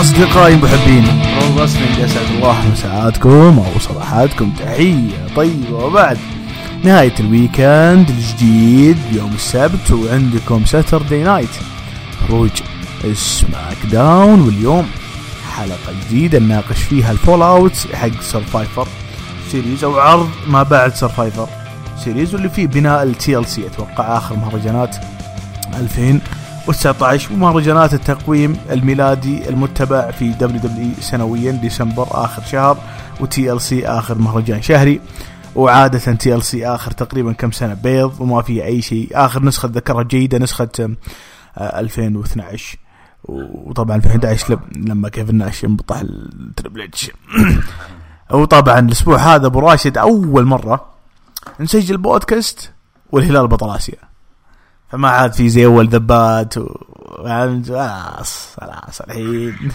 أصدقائي محبين. Pro Wrestling أسعد الله مساعاتكم أو صباحاتكم. تحية طيبة. وبعد نهاية ال weekend الجديد يوم السبت وعندكم ساتردي نايت خروج سماك داون واليوم حلقة جديدة نناقش فيها ال fallout حق Survivor Series أو عرض ما بعد Survivor Series واللي فيه بناء ال TLC أتوقع آخر مهرجانات 2019 ومهرجانات التقويم الميلادي المتبع في WW سنويا ديسمبر آخر شهر و TLC آخر مهرجان شهري. وعادة TLC آخر تقريبا كم سنة؟ بيض وما فيه أي شيء. آخر نسخة ذكرها جيدة نسخة آه، 2012 وطبعا 2011 لم- لما كيفن ناش انبطح ال Triple H وطبعا الأسبوع هذا أبو راشد أول مرة نسجل بودكاست والهلال بطل آسيا. فما عاد في زي أول ذبات. فهمت؟ خلاص خلاص الحين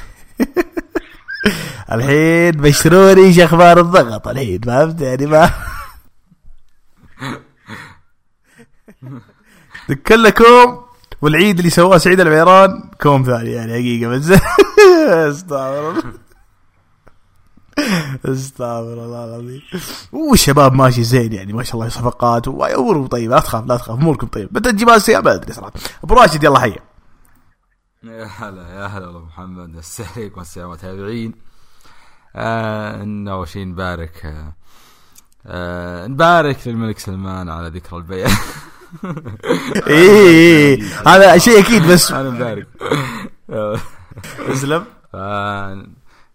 الحين بشروني إيش أخبار الضغط الحين فهمت يعني ما كلكم والعيد اللي سواه سعيد العميران كوم ثاني يعني حقيقة بس استغفر الله استغفر الله العظيم. والشباب ماشي زين يعني ما شاء الله صفقات. وامورهم طيبة لا تخاف لا تخاف أموركم طيبة. بدأ تجيب ما أدري صراحة. أبو راشد يلا حيا يا هلا يا هلا والله محمد. السلام عليكم السلام المتابعين آه إن اول شيء نبارك. آه آه نبارك للملك سلمان على ذكرى البيع إيه. هذا شيء أكيد بس أنا مبارك. إسلم. آه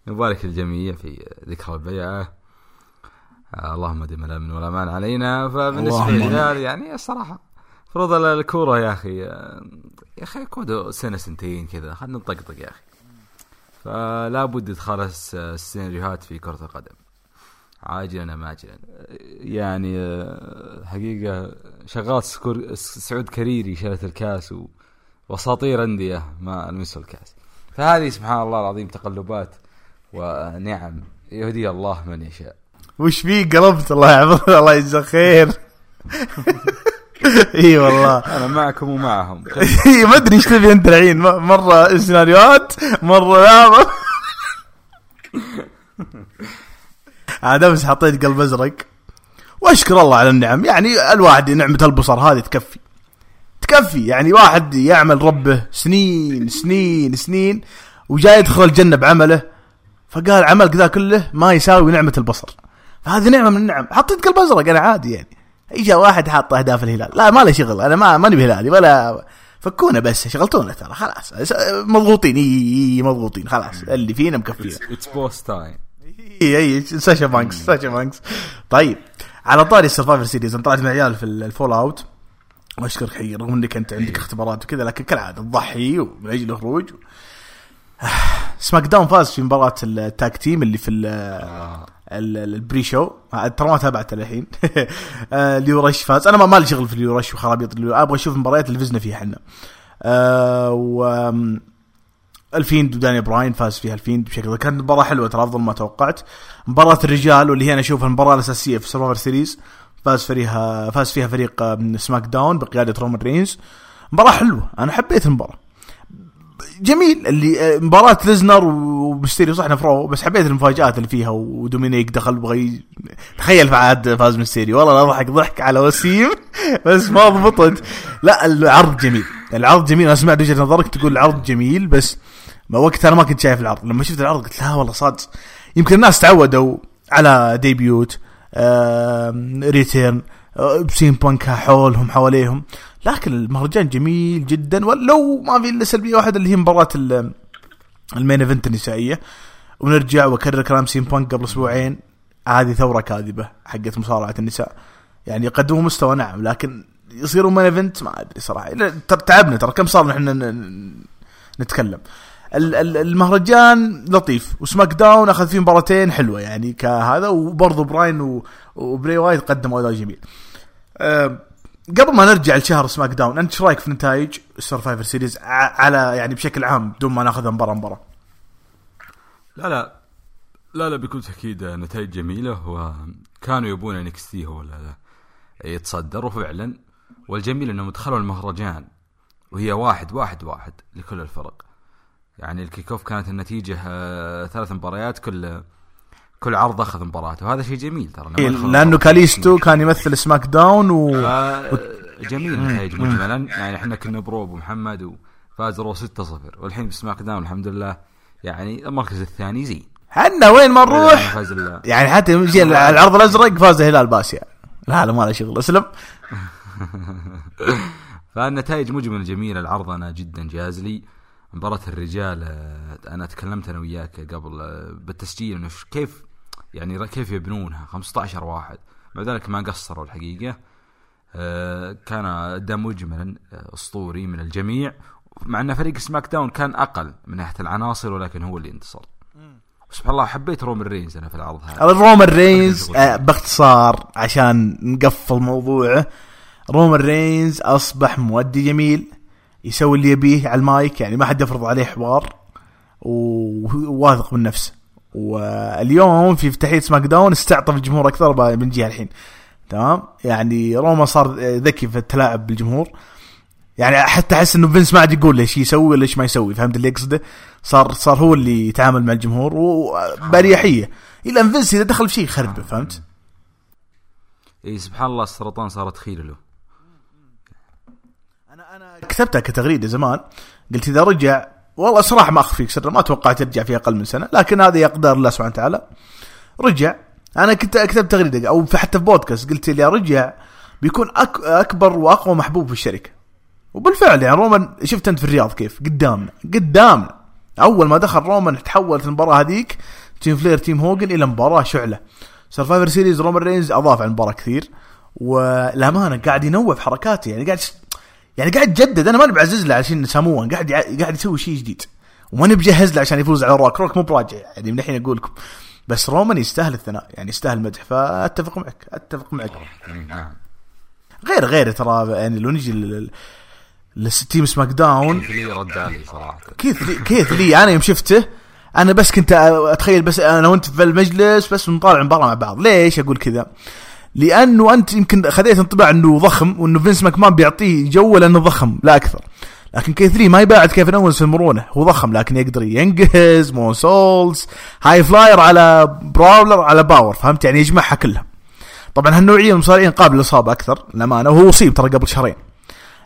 نبارك للجميع في ذكرى البيعة. آه اللهم دم الامن والامان علينا. فبالنسبة اللهم للهلال يعني الصراحة المفروض الكورة يا أخي آه، يا أخي كودو سنة سنتين كذا. خلينا نطقطق يا أخي. فلا بد الس- السيناريوهات في كرة القدم. عاجلا أم اجلا. يعني آه، حقيقة شغال سكور سعود كريري شالت الكاس وأساطير أندية ما لمسوا الكاس. فهذه سبحان الله العظيم تقلبات ونعم. يهدي الله من يشاء. وش فيك قلبت؟ الله يحفظك. الله يجزاك خير. إي والله. أنا معكم ومعهم. إي ما أدري إيش تبي أنت الحين. مرة سيناريوهات مرة لا عاد أمس حطيت قلب أزرق. وأشكر الله على النعم. يعني الواحد نعمة البصر هذه تكفي. تكفي. يعني واحد يعمل ربه سنين سنين سنين وجاي يدخل الجنة بعمله. فقال عملك ذا كله ما يساوي نعمة البصر. فهذه نعمة من النعم. حطيت قلب ازرق أنا عادي يعني. اجى واحد حاط أهداف الهلال. لا ما له شغل. أنا ما ماني بهلالي ولا فكونا بس. شغلتونا ترى خلاص. مضغوطين. إي مضغوطين خلاص. اللي فينا مكفينا. it's boss time إي إي ساشا بانكس ساشا بانكس. طيب. على طاري ال Survivor Series أنا طلعت مع عيال في ال- ال fallout. وأشكرك حقيقي رغم انك انت عندك اختبارات وكذا لكن كالعادة تضحي ومن أجل الخروج. سماك داون فاز في مباراة ال tag team اللي في ال- ال pre-show. عاد ترى ما تابعته الحين. آه، ليو راش فاز. أنا ما مالي شغل في ليو راش وخرابيط. أبغى أشوف المباريات اللي فزنا فيها إحنا. آه، و ال Fiend ودانيال براين فاز فيها. ال Fiend بشكل كانت مباراة حلوة ترى أفضل ما توقعت. مباراة الرجال واللي هي أنا أشوفها المباراة الأساسية في Survivor Series فاز فيها فاز فيها فريق آه، من SmackDown بقيادة رومان رينز. مباراة حلوة. أنا حبيت المباراة. جميل. اللي آه، مباراة ليسنر ومستيريو صح نفرو بس حبيت المفاجآت اللي فيها ودومينيك دخل بغى ي- تخيل بعد فاز مستيريو والله لا ضحك ضحك على وسيم بس ما ضبطت. لا العرض جميل. العرض جميل. أنا سمعت وجهة نظرك تقول العرض جميل بس ما وقت أنا ما كنت شايف العرض. لما شفت العرض قلت لا والله صادق. يمكن الناس تعودوا على debut return. بسي إم بانك حولهم حواليهم. لكن المهرجان جميل جدا ولو ما في إلا سلبية واحدة اللي هي مباراة ال- ال main event النسائية. ونرجع وأكرر كلام سي إم بانك قبل أسبوعين. هذه ثورة كاذبة حقت مصارعة النساء. يعني يقدموا مستوى نعم لكن يصيروا main event ما أدري صراحة. تعبنا ترى كم صار نحن ن- نتكلم. ال- ال- المهرجان لطيف و SmackDown أخذ فيه مباراتين حلوة يعني كهذا وبرضه براين وبراي وايت قدموا أداء جميل. قبل ما نرجع لشهر SmackDown أنت إيش رأيك في نتائج ال Survivor Series على يعني بشكل عام بدون ما ناخذها مباراة مباراة؟ لا لا لا لا بكل تأكيد نتائج جميلة وكانوا يبون انكس تي هو اللي يتصدر وفعلا والجميل إنهم دخلوا المهرجان وهي واحد واحد واحد لكل الفرق يعني ال kickoff كانت النتيجة آه، ثلاث مباريات كل كل عرض أخذ مباراه وهذا شيء جميل ترى يدخل لأنه كاليستو كان يمثل SmackDown و ف- جميل النتائج مجملا. يعني إحنا كنا ب Raw ابو محمد وفاز Raw 6-0 والحين ب SmackDown الحمد لله. يعني المركز الثاني زين. حنا وين ما نروح؟ يعني حتى يجي العرض الأزرق فاز هلال باسيا. لا لا ما له شغل أسلم. فالنتائج مجمل جميلة. العرض أنا جدا جاز لي. مباراة الرجال آه، أنا تكلمت أنا وياك قبل آه، بالتسجيل إنه كيف يعني كيف يبنونها؟ 15 واحد. مع ذلك ما قصروا الحقيقة. آه، كان اداء مجملا آه، أسطوري من الجميع. مع أن فريق سماك داون كان أقل من ناحية العناصر ولكن هو اللي انتصر. سبحان الله حبيت رومان رينز أنا في العرض هذا. رومان رينز آه، باختصار عشان نقفل موضوعه رومان رينز أصبح مؤدي جميل يسوي اللي يبيه على المايك يعني ما حد يفرض عليه حوار وواثق من نفسه. واليوم في افتتاحيه SmackDown استعطف الجمهور أكثر بنجيها الحين. تمام؟ يعني رومان صار ذكي في التلاعب بالجمهور. يعني حتى أحس إنه فينس ما عاد يقول له إيش يسوي ولا إيش ما يسوي فهمت اللي يقصده؟ صار صار هو اللي يتعامل مع الجمهور وباريحيه إلا إن فينس إذا دخل في شيء يخربه فهمت؟ إي سبحان الله السرطان صارت خير له. أنا أنا كتبتها كتغريدة زمان. قلت إذا رجع والله صراحة ما أخفيك سر ما توقعت يرجع في أقل من سنة لكن هذه اقدار الله سبحانه وتعالى. رجع. أنا كنت كتبت تغريدة أو حتى في بودكاست قلت اذا رجع بيكون أك أكبر وأقوى محبوب في الشركة. وبالفعل يعني رومان شفت أنت في الرياض كيف؟ قدامنا قدامنا أول ما دخل رومان تحولت المباراة هذيك team فلير team هوجن إلى مباراة شعلة. Survivor Series رومان رينز أضاف على المباراه كثير. والامانه قاعد ينوع في حركاته يعني قاعد يعني قاعد يجدد أنا ماني بعزز له عشان ساموان قاعد قاعد يسوي شيء جديد. وماني بعزز له عشان يفوز على روك. روك مو براجع يعني من الحين أقول لكم. بس رومان يستاهل الثناء يعني يستاهل المدح فأتفق معك أتفق معك. نعم. غير غير ترى يعني لو نجي لل- لل team SmackDown كيث لي رد علي صراحة. كيث لي أنا يوم شفته أنا بس كنت أتخيل بس أنا وأنت في المجلس بس نطالع مباراة مع بعض. ليش أقول كذا؟ لأنه أنت يمكن خذيت انطباع إنه ضخم وإنه فينس ماكمان بيعطيه جو لأنه ضخم لا أكثر. لكن كيث لي ما يباعد كيفن اونز في المرونة هو ضخم لكن يقدر ينقز moonsaults high flyer على brawler على power فهمت؟ يعني يجمعها كلها. طبعا هالنوعية من المصارعين قابل للإصابة أكثر للأمانة وهو أصيب ترى قبل شهرين.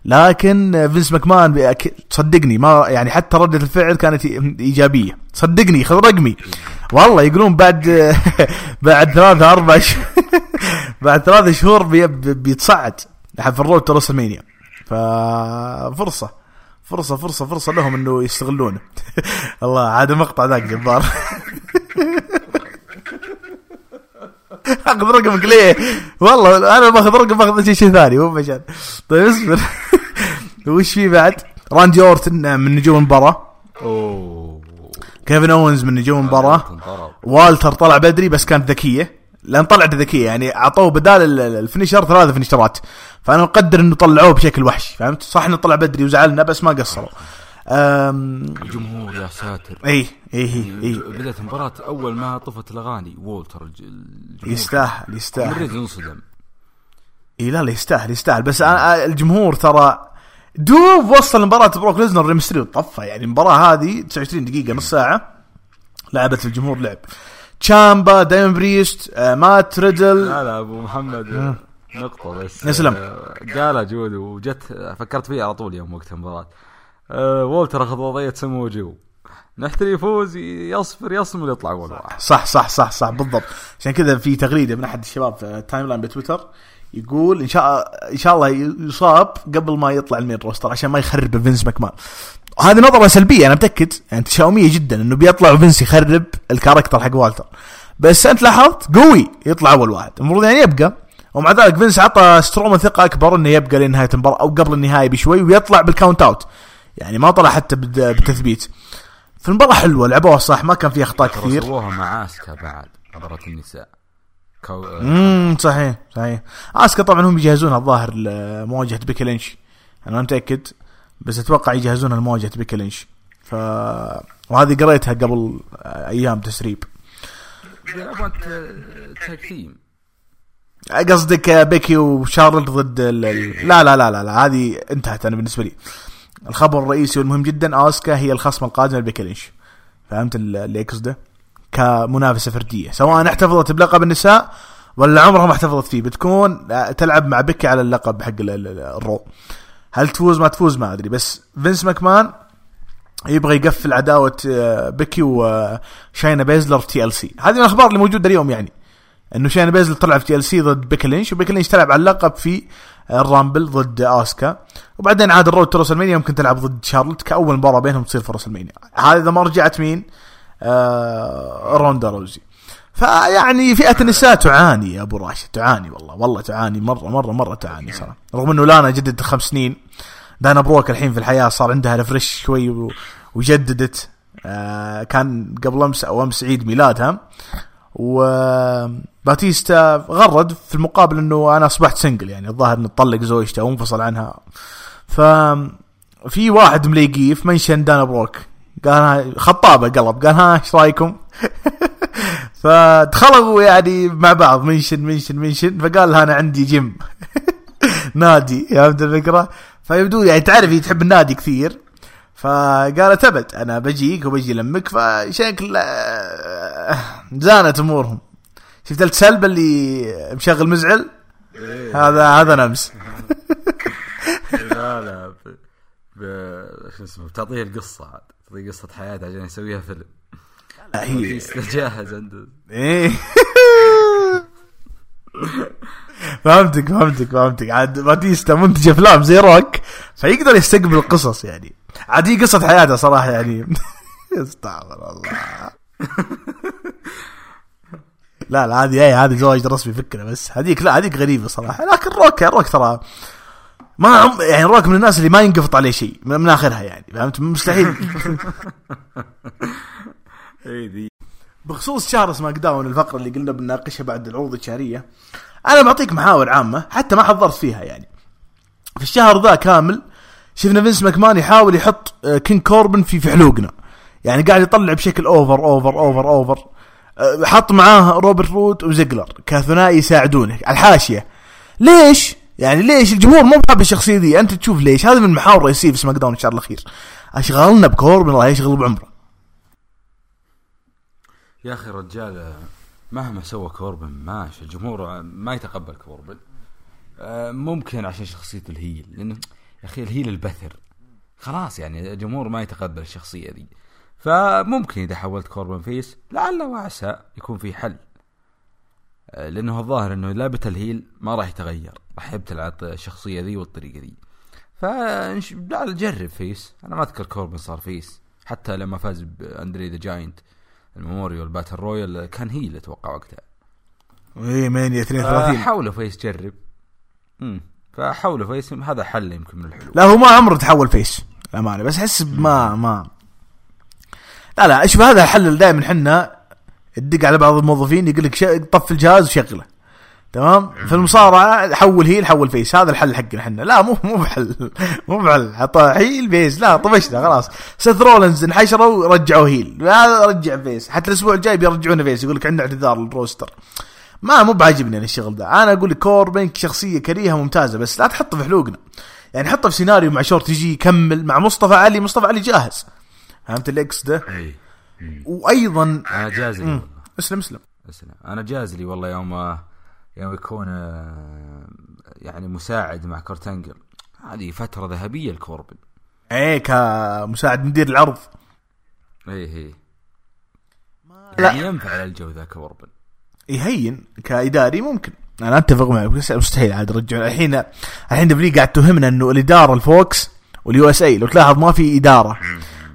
لكن فينس ماكمان تصدقني ما يعني حتى ردة الفعل كانت إيجابية. صدقني خذ رقمي والله يقولون بعد بعد ثلاثة أربع. بعد ثلاثة شهور بي... بيتصعد في road to WrestleMania. ففرصة. فرصة فرصة فرصة لهم إنه يستغلونه. الله عاد المقطع ذاك جبار. اخذ رقمك ليه؟ والله أنا باخذ رقم باخذ شيء شيء ثاني مو مجال طيب اصبر وش في بعد؟ راندي أورتن من نجوم المباراة أوه كيفن اونز من نجوم المباراة. والتر طلع بدري بس كانت ذكية لأن طلعت ذكية يعني أعطوه بدال ال- ال- ال finisher ثلاثة فينيشرات فأنا مقدر إنه طلعوه بشكل وحش فهمت صح إنه طلع بدري وزعلنا بس ما قصروا. الجمهور يا ساتر. اي اي اي بدأت المباراة أول ما طفت الأغاني وولتر الج- الجمهور. يستاهل يستاهل. مريض ينصدم. اي لا لا يستاهل يستاهل. بس أنا الجمهور ترى دوب وصل مباراة بروك ليزنر ريمستريو طفى يعني المباراة هذه 29 دقيقة نص ساعة. لعبت الجمهور لعب. تشامبا دايمون بريست آه، مات ريدل. لا لا أبو محمد نقطة بس. يسلم. آه، قالها جود وجت فكرت فيه على طول يوم وقت المباراة. آه، وولتر أخذ وضعية سمو جو نحتري يفوز يصفر يصمل يطلع أول واحد صح صح صح صح بالضبط. عشان كذا في تغريدة من أحد الشباب في ال timeline بتويتر يقول إن شاء إن شاء الله يصاب قبل ما يطلع ال main roster عشان ما يخرب فينس ماكمان. هذه نظرة سلبية أنا متأكد يعني تشاؤمية جدا إنه بيطلع وفينس يخرب ال character حق والتر. بس أنت لاحظت؟ قوي يطلع أول واحد. المفروض يعني يبقى. ومع ذلك فينس عطى سترومان ثقة أكبر إنه يبقى لنهاية المباراة أو قبل النهاية بشوي ويطلع بال count out يعني ما طلع حتى في المباراه حلوة لعبوها صح ما كان في أخطاء كثير. سووها مع آسكا بعد مباراة النساء. كو... امم صحيح صحيح. آسكا طبعا هم يجهزونها الظاهر لمواجهة بيكي لينش. أنا ما متأكد بس أتوقع يجهزونها لمواجهة بيكي لينش. ف وهذه قريتها قبل أيام تسريب. قصدك بيكي وشارلت ضد ال... ال- لا لا لا لا, لا هذه انتهت أنا بالنسبة لي. الخبر الرئيسي والمهم جدا اوسكا هي الخصم القادم لبيكي لينش. فهمت ال- اللي يقصده كمنافسة فردية. سواء احتفظت بلقب النساء ولا عمرها ما احتفظت فيه. بتكون آه، تلعب مع بيكي على اللقب حق ال- ال- ال- الرو. هل تفوز؟ ما تفوز ما أدري. بس فينس ماكمان يبغى يقفل عداوة آه، بيكي وشاينا بيزلر في TLC. هذه من الأخبار اللي موجودة اليوم يعني. إنه شاينا بيزلر طلع في TLC ضد بيكي لينش وبيكي لينش تلعب على اللقب في ال Rumble ضد آسكا. وبعدين عاد ال road to WrestleMania يمكن تلعب ضد شارلوت كأول مباراة بينهم تصير في WrestleMania هذا إذا ما رجعت مين؟ آه روندا روزي. فيعني فئة النساء تعاني يا أبو راشد تعاني والله والله تعاني مرة مرة مرة تعاني صراحة. رغم إنه لانا جددت خمس سنين دانا بروك الحين في الحياة صار عندها refresh شوي وجددت. آه كان قبل أمس أو أمس عيد ميلادها. وباتيستا غرد في المقابل انه أنا اصبحت single يعني الظاهر إنه طلق زوجته وانفصل عنها ف في واحد مليقيف mention دانا بروك قال خطابة قلب قال ها إيش رأيكم؟ فدخلوا يعني مع بعض mention mention mention فقال لها أنا عندي جيم نادي فهمت الفكرة؟ فيبدو يعني تعرف هي تحب النادي كثير فقالت أبد أنا بجيك وبجي لمك فشكل زانت أمورهم. شفت السلبه اللي مشغل مزعل؟ هذا هذا نمس لا لا. شو اسمه بتعطيه القصة عاد. تعطيه قصة حياته عشان يسويها فيلم. هي جاهز عنده إيه. فهمتك فهمتك فهمتك. عاد باتيستا منتج أفلام زي روك فيقدر يستقبل القصص يعني. عاد هي قصة حياته صراحة يعني. استغفر الله. لا لا هذه إيه هذه زواج رسمي فكرة بس. هذيك لا هذيك غريبة صراحة. لكن روك روك ترى ما عم يعني روك من الناس اللي ما ينقفط عليه شيء من آخرها يعني. فهمت؟ مستحيل. اي ذي بخصوص شهر SmackDown الفقرة اللي قلنا بنناقشها بعد العروض الشهرية أنا بعطيك محاور عامة حتى ما حضرت فيها يعني. في الشهر ذا كامل شفنا فينس ماكمان يحاول يحط آه، كينج كوربن في في حلوقنا. يعني قاعد يطلع بشكل over over over over آه، حط معاه روبرت رود وزيجلر كثنائي يساعدونه على الحاشية. ليش؟ يعني ليش؟ الجمهور مو بحب الشخصية دي أنت تشوف ليش. هذا من المحاور الرئيسيه في SmackDown الشهر الأخير. أشغلنا بكوربن الله يشغل بعمره. يا أخي رجال مهما سوى كوربن ماشي. الجمهور ما يتقبل كوربن. آه، ممكن عشان شخصيته ال heel. لأنه يا أخي ال heel البثر. خلاص يعني الجمهور ما يتقبل الشخصية ذي فممكن إذا حولت كوربن face لعل وعسى يكون في حل. آه، لأنه الظاهر إنه لعبة ال heel ما راح يتغير. راح يبتلع الشخصية ذي والطريقة ذي Finish لا نجرب face. أنا ما أذكر كوربن صار face. حتى لما فاز بأندري ذا جاينت الميموريال باتل رويال كان heel أتوقع وقتها. إيه مانيا 32 حاولوا face جرب. امم فحاولوا face هذا حل يمكن من الحلول. لا هو ما عمره تحول face الامانه بس أحس ما ما لا لا شوف هذا الحل اللي دائما حنا تدق على بعض الموظفين يقول لك طف الجهاز وشغله. تمام؟ في المصارعة حول heel حول face. هذا الحل حقنا إحنا لا مو مو بحل. مو بحل. عطى heel face. لا طفشنا خلاص. سيث رولنز انحشروا رجعوا heel. هذا رجع face. حتى الأسبوع الجاي بيرجعونه face. يقول لك عندنا اعتذار لل roster. ما مو بعاجبني أنا الشغل ده. أنا أقول لك كوربن شخصية كريهة ممتازة بس لا تحطه في حلوقنا. يعني حطه في سيناريو مع Shorty G يكمل مع مصطفى علي مصطفى علي جاهز. فهمت اللي أقصده؟ أي. وأيضا أنا جاز لي اسلم اسلم. اسلم. أنا جاز لي والله يوم يوم يكون يعني مساعد مع كورتانجل هذه فترة ذهبية لكوربن إيه كمساعد مدير العرض. اي هي لا. يعني ينفع على الجو ذا كوربن. يهين كإداري ممكن. أنا أتفق معك بس مستحيل عاد رجع الحين الحين دبلي قاعد تهمنا إنه الإدارة الفوكس واليو إس إي لو تلاحظ ما في إدارة.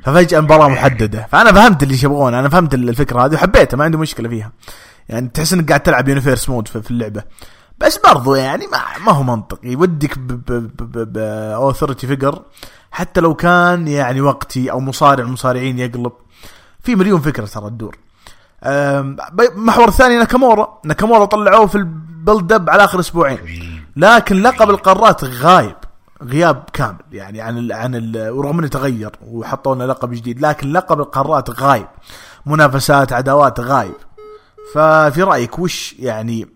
ففجأة مباراة محددة. فأنا فهمت اللي يبغونه أنا فهمت الفكرة هذه وحبيتها ما عندي مشكلة فيها. يعني تحس إنك قاعد تلعب Universe Mode في اللعبة. بس برضو يعني ما, ما هو منطقي. ودك ب authority figure حتى لو كان يعني وقتي أو مصارع المصارعين يقلب. في مليون فكرة ترى تدور. محور ثاني ناكامورا. ناكامورا طلعوه في ال build up على آخر أسبوعين. لكن لقب القارات غايب. غياب كامل. يعني عن ال عن ال ورغم إنه تغير وحطوا لنا لقب جديد لكن لقب القارات غايب. منافسات عداوات غايب. ففي رأيك وش يعني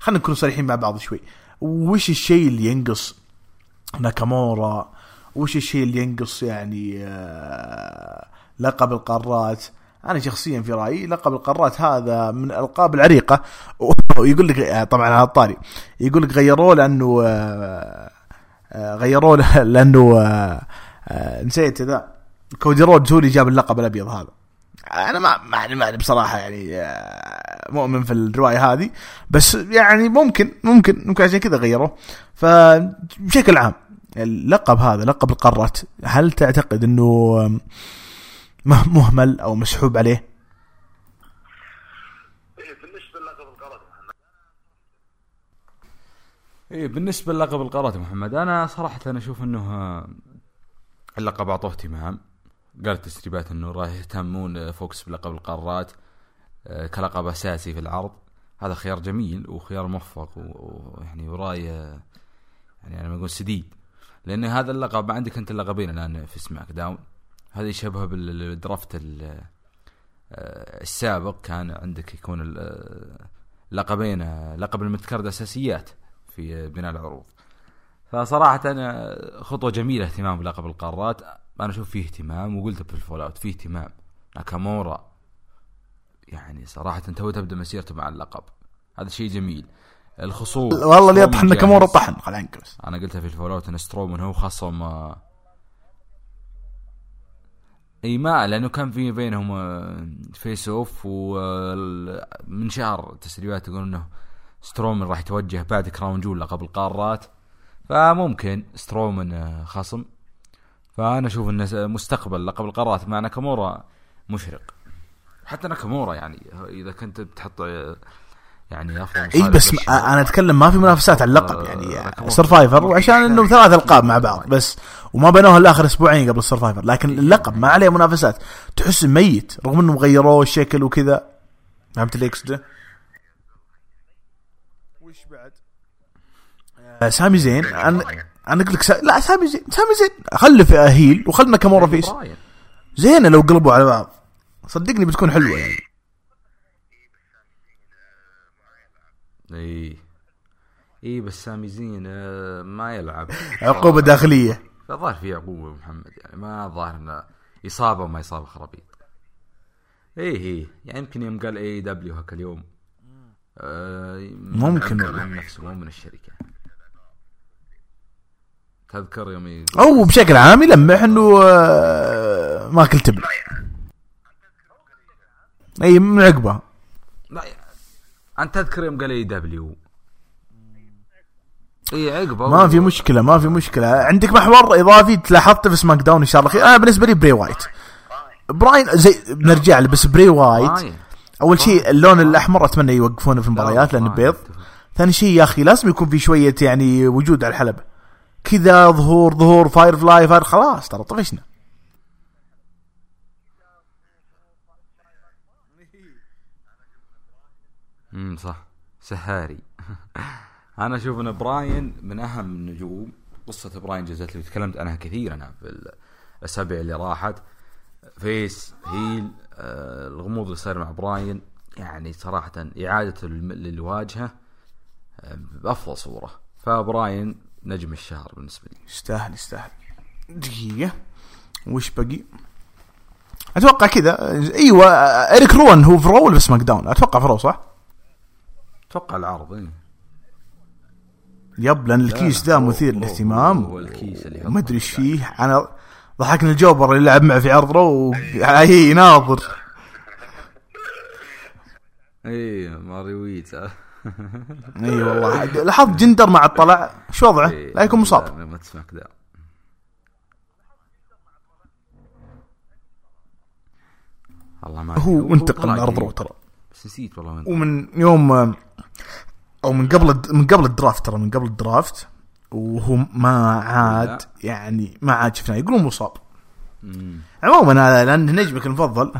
خلينا نكون صريحين مع بعض شوي. وش الشيء اللي ينقص ناكامورا؟ وش الشيء اللي ينقص يعني آه، لقب القارات أنا شخصيا في رأيي لقب القارات هذا من الالقاب العريقة. ويقول لك طبعا على الطاري. يقول لك غيروه لأنه آه، غيروه لأنه آه، آه، نسيت ذا كودي رودز هو اللي جاب اللقب الأبيض هذا. أنا ما ما ما بصراحة يعني مؤمن في الرواية هذه. بس يعني ممكن ممكن ممكن عشان كذا غيروه. فبشكل عام اللقب هذا لقب القارات هل تعتقد إنه مهمل أو مسحوب عليه؟ إيه بالنسبة للقب إيه القارات يا محمد أنا صراحة أنا أشوف إنه آه، اللقب أعطوه اهتمام. قال التسريبات إنه راح يهتمون آه، فوكس بلقب القارات آه، كلقب أساسي في العرض. هذا خيار جميل وخيار موفق ويعني ورأي يعني أنا بقول سديد. لأن هذا اللقب ما عندك أنت اللقبين الآن في سماك داون. هذا يشبه بال draft ال- آه، السابق. كان عندك يكون آه، لقبين آه، لقب المتكرر أساسيات في بناء العروض. فصراحة أنا خطوة جميلة اهتمام بلقب القارات. أنا أشوف فيه اهتمام وقلت في ال fallout فيه اهتمام. ناكامورا يعني صراحة تو تبدأ مسيرته مع اللقب. هذا شيء جميل. الخصوم والله اللي يطحن ناكامورا. طحن خل عنك بس أنا قلتها في ال fallout إن سترومان هو خصم إي ما لأنه كان في بينهم آه، face off ومن شهر تسريبات يقول إنه سترومان راح يتوجه بعد كراون جويل لقب القارات فممكن سترومان آه، خصم. فأنا أشوف ان س- مستقبل لقب القارات مع ناكامورا مشرق. حتى ناكامورا يعني إذا كنت بتحط آه، يعني افضل اي بس أنا أتكلم ما في منافسات على اللقب يعني. سرفايفر وعشان إنه ثلاث ألقاب مع بعض بس. وما بنوها الا اخر أسبوعين قبل السرفايفر لكن اللقب ما عليه منافسات. تحس ميت رغم إنهم غيروه الشكل وكذا. فهمت اللي اقصده؟ وش بعد؟ آه، سامي زين أنا أنا أقول لك سا... لا سامي زين سامي زين. خله في heel وخل ناكامورا face. زينة لو قلبوا على بعض. صدقني بتكون حلوة يعني. إي. إي بس سامي زين آه، ما يلعب. عقوبة داخلية. الظاهر في عقوبة محمد يعني ما الظاهر إنه إصابة وما اصابه خرابيط إي إي يعني يمكن يوم قال إي دبليو هاك اليوم. آه ممكن من نفسه مو من الشركة. تذكر يوم أو بشكل عام يلمح إنه آه، ما تبن إي من عقبة. انت تذكر يوم قال إي دبليو. إي عقبة. ما في مشكلة ما في مشكلة. عندك محور إضافي تلاحظته في سماك داون إن شاء الله. خير أنا بالنسبة لي بري وايت. براين زين بنرجع له بس بري وايت. أول شيء اللون الأحمر أتمنى يوقفونه في المباريات لأنه. بيض. ثاني شيء يا أخي لازم يكون في شوية يعني وجود على الحلبه كذا ظهور ظهور فاير فلاي فن خلاص ترى طفشنا. امم صح. سهاري. أنا أشوف إن براين من أهم النجوم. قصة براين جزت لي تكلمت عنها كثير أنا في الأسابيع اللي راحت. face heel آه الغموض اللي صار مع براين يعني صراحة اعادته للواجهة آه بأفضل صورة. فبراين نجم الشهر بالنسبة لي. يستاهل يستاهل. دقيقة. وش بقي؟ أتوقع كذا. إيوه اريك روان هو في رو ولا في سماك داون؟ أتوقع في رو صح؟ أتوقع العرض إيه. Yep لأن ال case ذا مثير للاهتمام. هو ال case اللي وما أدري إيش فيه. أنا ضحكني ال jobber اللي لعب معه في عرض رو هي ناظر اي ماريو ويت. اي والله. لاحظت جندر ما عاد طلع. شو وضعه؟ لا يكون مصاب. ما تسمع كذا والله ما هو انتقل من عرض. رو ترى. نسيت والله وين ومن يوم أو من قبل من قبل ال draft ترى من قبل ال draft وهو ما عاد. يعني ما عاد شفناه يقولون مصاب. عموما هذا لأن نجمك المفضل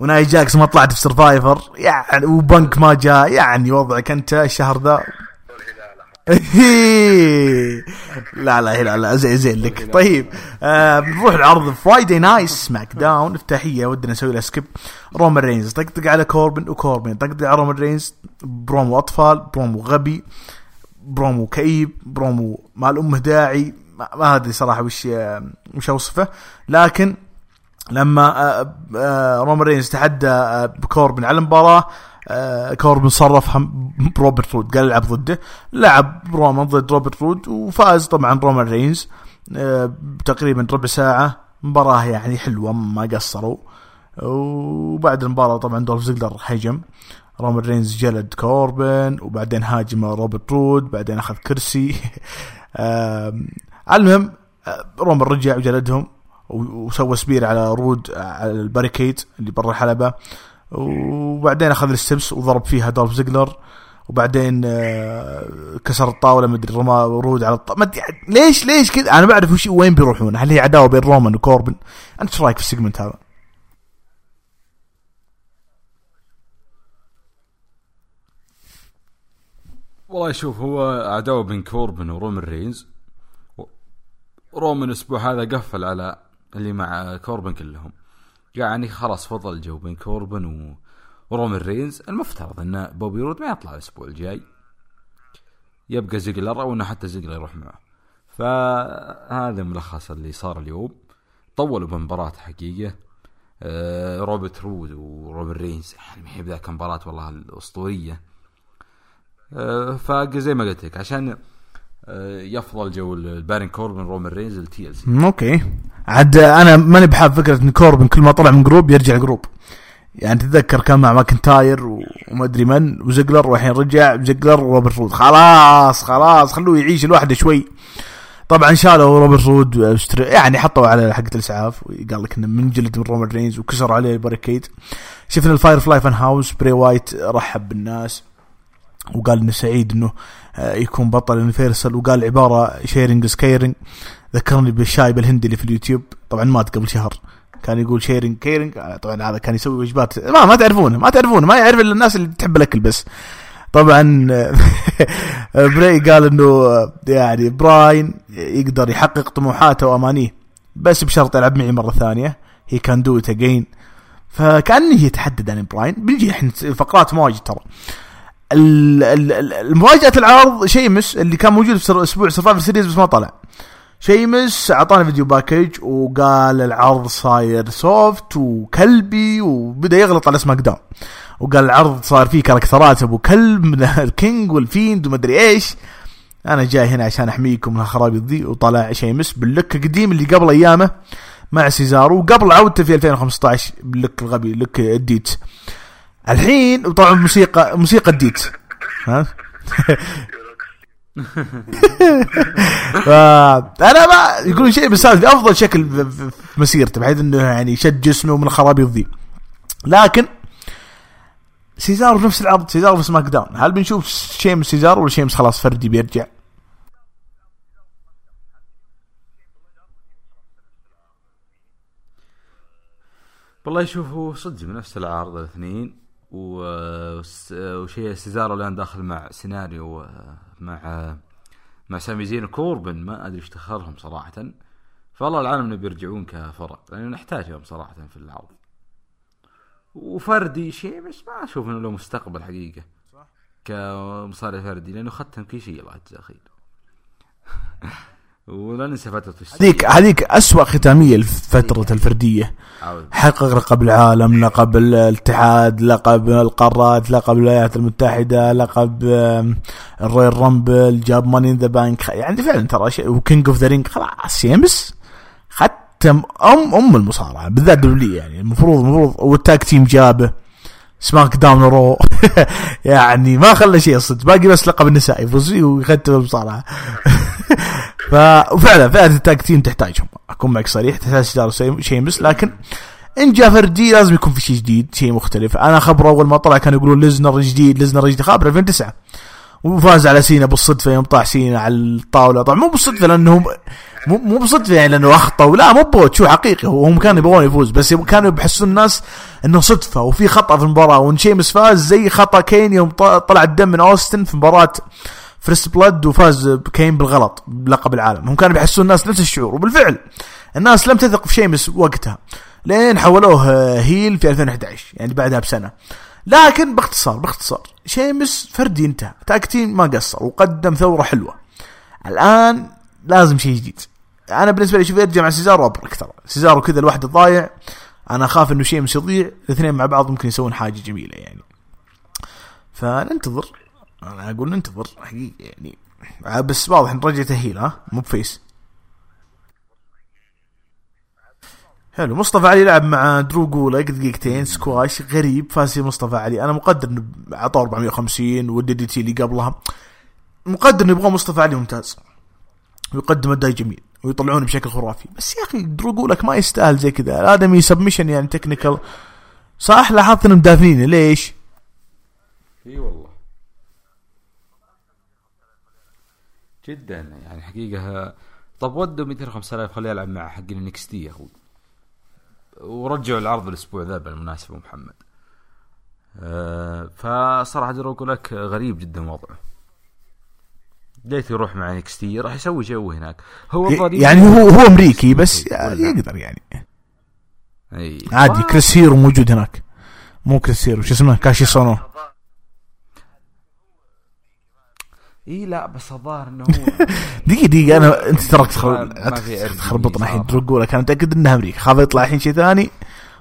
وناي جاكس ما طلعت في سرفايفر يعني وبنك ما جاء يعني وضعك أنت الشهر ذا لا لا لا لا زين زين لك. طيب آه بنروح العرض. فرايدي نايت سماك داون افتتاحية ودنا نسوي لها skip رومان رينز طقطق على كوربن وكوربن. طقطق على رومان رينز برومو أطفال برومو غبي برومو كئيب برومو ما له داعي. ما أدري صراحة وش آه، وش أوصفه. لكن لما آه، آه، رومان رينز تحدى آه، بكوربن على المباراة كوربن صرفهم بروبرت رود قال العب ضده. لعب رومان ضد روبرت رود وفاز طبعا رومان رينز. آه، تقريبا ربع ساعة. مباراة يعني حلوة ما قصروا. وبعد المباراة طبعا دولف زيجلر هجم. رومان رينز جلد كوربن وبعدين هاجم روبرت رود بعدين أخذ كرسي. المهم آه، رومان رجع وجلدهم وسوى spear على رود على ال barricade اللي برا الحلبة. وبعدين أخذ ال steps وضرب فيها دولف زيجلر وبعدين آه، كسر الطاولة مدري رمى رود على الطاوله ليش ليش كذا؟ أنا ما أعرف وش وين بيروحون. هل هي عداوة بين رومان وكوربن؟ أنت إيش رأيك في ال segment هذا؟ والله شوف هو عداوة بين كوربن ورومان رينز. رومان الأسبوع هذا قفل على اللي مع كوربن كلهم. يعني خلاص فضل الجو بين كوربن و... ورومان رينز. المفترض إن بوبي رود ما يطلع الأسبوع الجاي. يبقى زيجلر أو إنه حتى زيجلر يروح معه. فهذا ملخص اللي صار اليوم. طولوا بمباراة حقيقة. آه روبرت رود ورومان رينز. يعني ما هي بذاك مباراة والله الأسطورية. آه، فزي ما قلت لك عشان يفضل جو البارون كوربن رومان رينز التي مم، okay. عاد أنا ماني بحاب فكرة إن كوربن كل ما طلع من group يرجع group. يعني تتذكر كان مع ماكنتاير وما أدري من وزقلر والحين رجع زقلر وروبرت رود. خلاص خلاص خلوه يعيش لوحده شوي. طبعا شالوا روبرت رود يعني حطوا على حقة الإسعاف وقال لك إنه منجلد من رومان رينز وكسروا عليه ال barricade. شفنا ال Firefly Fun House بري وايت رحب بالناس. وقال إنه سعيد إنه آه، يكون بطل Universal وقال عبارة sharing is caring ذكرني بالشايب الهندي اللي في اليوتيوب. طبعا مات قبل شهر. كان يقول sharing caring آه، طبعا هذا كان يسوي وجبات ما ما تعرفونه ما تعرفونه. ما يعرف إلا الناس اللي تحب الأكل بس. طبعا بري قال إنه آه، يعني براين يقدر يحقق طموحاته وأمانيه بس بشرط يلعب معي مرة ثانية. he can do it again فكأنه يتحدى دانيال براين. بنجي إحنا فقرات واجد ترى. ال- ال- ال- المفاجأة العرض شيمس اللي كان موجود في أسبوع سرفايفر سيريز بس ما طلع. شيمس اعطانا video package وقال العرض صاير soft وكلبي وبدأ يغلط على سماك داون وقال العرض صار فيه كاركترات أبو كلب من الكينج والفيند ومدري إيش. أنا جاي هنا عشان أحميكم من الخرابيط ذي وطلع شيمس بال look القديم اللي قبل أيامه مع سيزارو وقبل عودته في 2015 بال look الغبي look الديت. الحين وطبعا موسيقى موسيقى الديت ها؟ فانا ما يقولون شيء بس هذا أفضل شكل في- مسيرته بحيث إنه يعني شد جسمه من الخرابيط ذي. لكن سيزارو في نفس العرض سيزارو في سماك داون. هل بنشوف شيمس سيزارو ولا شيمس خلاص فردي بيرجع؟ والله شوف هو صدق من نفس العرض الاثنين. وشيء سيزارو الآن داخل مع سيناريو آه، مع مع سامي زين وكوربن. ما أدري إيش دخلهم صراحة. فالله العالم إنه بيرجعون كفرق لأن نحتاجهم صراحة في العرض. وفردي شيء بس ما أشوف إنه له مستقبل حقيقة. كمصارع فردي لأنه ختم كل شيء. الله يجزاه خير. ولا ننسى فتره الس- هذيك هذيك اسوء ختامية لفترة الفردية. عاود. حقق لقب العالم لقب الاتحاد لقب القارات لقب الولايات المتحدة لقب الرويال رامبل جاب ماني ان ذا بانك. يعني فعلا ترى شيء. وكينج اوف ذا رينج خلاص شيمس ختم ام أم المصارعة بالذات دبليو يعني. المفروض المفروض وال tag team جابه. سماك داون رو. يعني ما خلى شيء صدق. باقي بس لقب فيه ويختم المصارعة. ف وفعلا فئه ال tag team تحتاجهم. اكون معك صريح تحتاج سي- شيمس لكن إن جاء فردي لازم يكون في شيء جديد شيء مختلف. أنا خبره أول ما طلع كانوا يقولون ليسنر جديد ليسنر جديد. خابر 2009 وفاز على سينا بالصدفة يوم طاح سينا على الطاولة. طبعا مو بالصدفة لأنه مو بالصدفة يعني لأنه اخطا ولا مو botch حقيقي. هو هم كانوا يبغون يفوز بس كانوا يحسون الناس إنه صدفة وفي خطأ في المباراة. وإن شيمس فاز زي خطأ كين يوم طلع الدم من أوستن في مباراة First Blood وفاز كين بالغلط بلقب العالم. هم كانوا بيحسون الناس نفس الشعور وبالفعل الناس لم تثق في شيمس وقتها لين حولوه آه، heel في 2011 يعني بعدها بسنة. لكن باختصار باختصار شيمس فردي انتهى tag team ما قصر وقدم ثورة حلوة. الآن لازم شيء جديد. أنا بالنسبة لي شوف يرجع مع سيزارو أبرك ترى. سيزارو كذا لوحده ضايع. أنا أخاف إنه شيمس يضيع. الاثنين مع بعض ممكن يسوون حاجة جميلة يعني. فننتظر. أنا أقول ننتظر حقيقة يعني. آه، بس واضح إن رجعته heel ها مو ب face. حلو. مصطفى علي لعب مع درو جولك دقيقتين. سكواش غريب. فاز فيه مصطفى علي. أنا مقدر إنه اعطاه 450 وال DDT اللي قبلها. مقدر إنه يبغى مصطفى علي ممتاز. ويقدم اداء جميل. ويطلعونه بشكل خرافي. بس يا أخي درو جولك ما يستاهل زي كذا. الآدمي submission يعني technical صح لاحظت إنهم دافنينه ليش؟ إي والله. جدا يعني حقيقة. طب ودوا 200 5000 خليه يلعب مع حق ال NXT يا أخوي. ورجعوا العرض الأسبوع ذا بالمناسبة محمد. أه فصراحة درو جولاك غريب جدا وضعه. ليت يروح مع NXT راح يسوي جو هناك. هو يعني هو هو أمريكي بس يقدر يعني. أي. عادي كريس هيرو موجود هناك. مو كريس هيرو شو اسمه كاسيوس أونو اي لا بس الظاهر إنه هو دقيقة دقيقة أنا أنت تراك تخربطنا الحين. تقول لك أنا متأكد إنها أمريكا خاف يطلع الحين شيء ثاني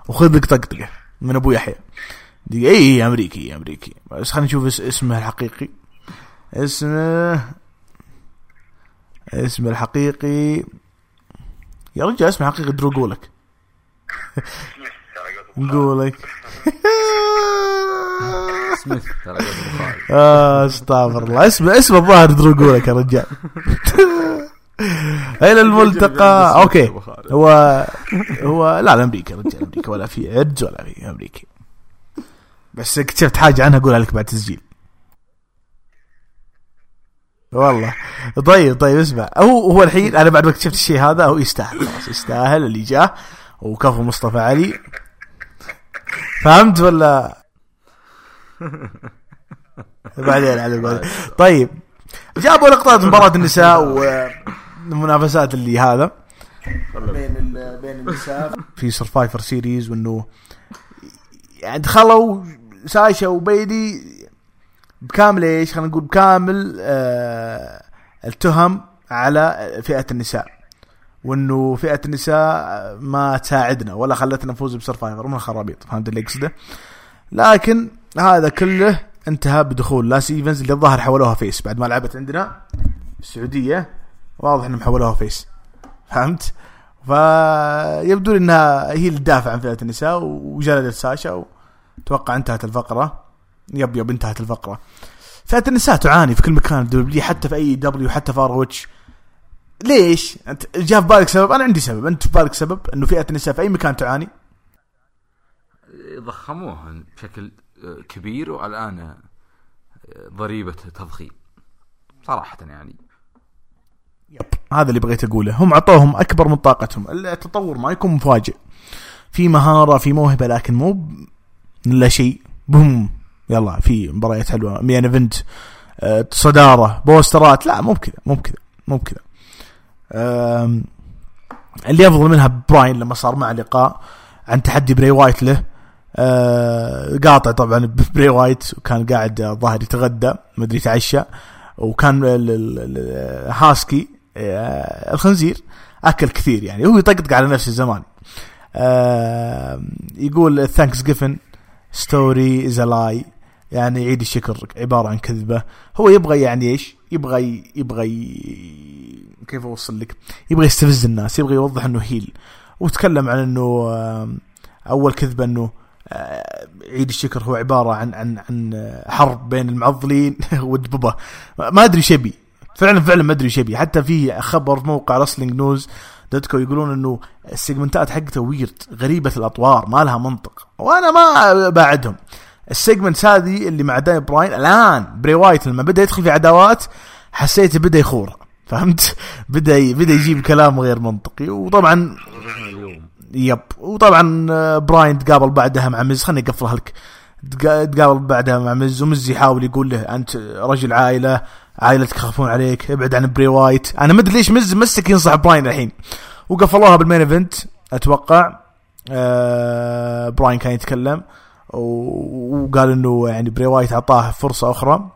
وخذ لك طقطقة من ابو يحيى دقيقة اي اي أمريكي أمريكي. بس خلينا نشوف اس- اسمه الحقيقي. اسمه اسمه الحقيقي. يا رجال اسمه الحقيقي درو جولاك سميث ترى. آه استغفر الله. اسمه اسمه الظاهر درو جولاك يا رجال. إلى الملتقى. okay. هو هو لا لا أمريكا رجال أمريكا. ولا في عرق ولا في امريكي بس اكتشفت حاجة عنها أقولها لك بعد تسجيل. والله. طيب طيب اسمع. هو هو الحين أنا بعد ما اكتشفت الشيء هذا هو يستاهل خلاص يستاهل. اللي جاه وكفو مصطفى علي. فهمت ولا؟ بعدين على بعدين طيب جابوا لقطات مباراة النساء والمنافسات اللي هذا. بين بين النساء. في Survivor Series وإنه يعني دخلوا ساشا وبيلي بكامل إيش؟ خلينا نقول بكامل آه التهم على فئة النساء. وانه فئة النساء ما تساعدنا ولا خلتنا نفوز ب Survivor من الخرابيط فهمت اللي اقصده لكن هذا كله انتهى بدخول ليسي ايفنز اللي الظاهر حولوها face بعد ما لعبت عندنا السعودية. واضح إنهم حولوها face. فهمت؟ فيبدو إنها هي اللي تدافع عن فئة النساء وجلدت ساشا وتوقع انتهت الفقرة. yep yep انتهت الفقرة. فئة النساء تعاني في كل مكان حتى في AEW حتى في ROH ليش؟ أنت جاء في بالك سبب؟ أنا عندي سبب، أنت في بالك سبب إنه فئة النساء في أي مكان تعاني؟ ضخموها بشكل آه، كبير والآن آه، ضريبة تضخيم. صراحة يعني. yep. هذا اللي بغيت أقوله. هم عطوهم أكبر من طاقتهم. التطور ما يكون مفاجئ. في مهارة في موهبة لكن مو لا شيء. boom. يلا في مباريات حلوة. main event آه، صدارة بوسترات. لا مو بكذا مو بكذا مو بكذا. اللي افضل منها براين لما صار مع لقاء عن تحدي بري وايت له. آه، قاطع طبعا بري وايت وكان قاعد ظاهر يتغدى مدري يتعشى وكان هاسكي آه، الخنزير أكل كثير يعني هو يطقطق على نفسه زمان يقول Thanksgiving story is lie يعني عيد الشكر عبارة عن كذبة. هو يبغى يعني إيش؟ يبغى يبغى كيف أوصل لك؟ يبغى يستفز الناس يبغى يوضح إنه heel وتكلم عن إنه آم، أول كذبة إنه آه، عيد الشكر هو عبارة عن عن عن آه، حرب بين المعضلين والدببة. ما أدري شبي فعلا فعلا ما أدري شبي حتى في خبر في موقع wrestling news dot co يقولون إنه السيجمنتات حقته weird غريبة الأطوار ما لها منطق. وأنا ما بعدهم ال segments هذه اللي مع داني براين الآن بري وايت لما بدأ يدخل في عداوات حسيت بدا يخور فهمت؟ بدأ بدأ يجيب كلام غير منطقي وطبعا yep. وطبعا آه، براين تقابل بعدها مع مز خليني أقفلها لك. تقا- تقابل بعدها مع مز ومز يحاول يقول له أنت رجل عائلة عائلتك يخافون عليك ابعد عن بري وايت. أنا ما أدري ليش مز مسك ينصح براين الحين. وقفلوها بال main event أتوقع. آه براين كان يتكلم وقال إنه يعني بري وايت أعطاه فرصة أخرى.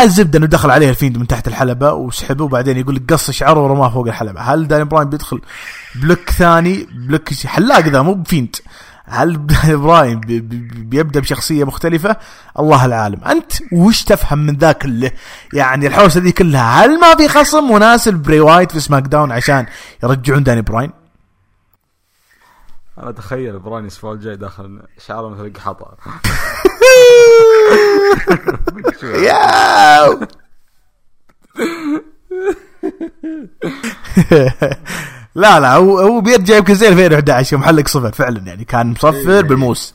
الزبدة إنه دخل عليه الفيند من تحت الحلبة وسحبه وبعدين يقول لك قص شعره ورماه فوق الحلبة. هل داني براين بيدخل ب look ثاني؟ بلوك حلاق ذا مو بفيند. هل داني براين بي- بي- بيبدأ بشخصية مختلفة؟ الله العالم. أنت وش تفهم من ذا كله؟ يعني الحوسة دي كلها هل ما في خصم مناسب بري وايت في سماك داون عشان يرجعون داني براين؟ أنا أتخيل براين الأسبوع الجاي داخل شعره مثل قحطة. ياو! لا لا هو هو بيرجع يمكن زي 2011 يوم حلق صفر فعلا يعني كان مصفر بالموس.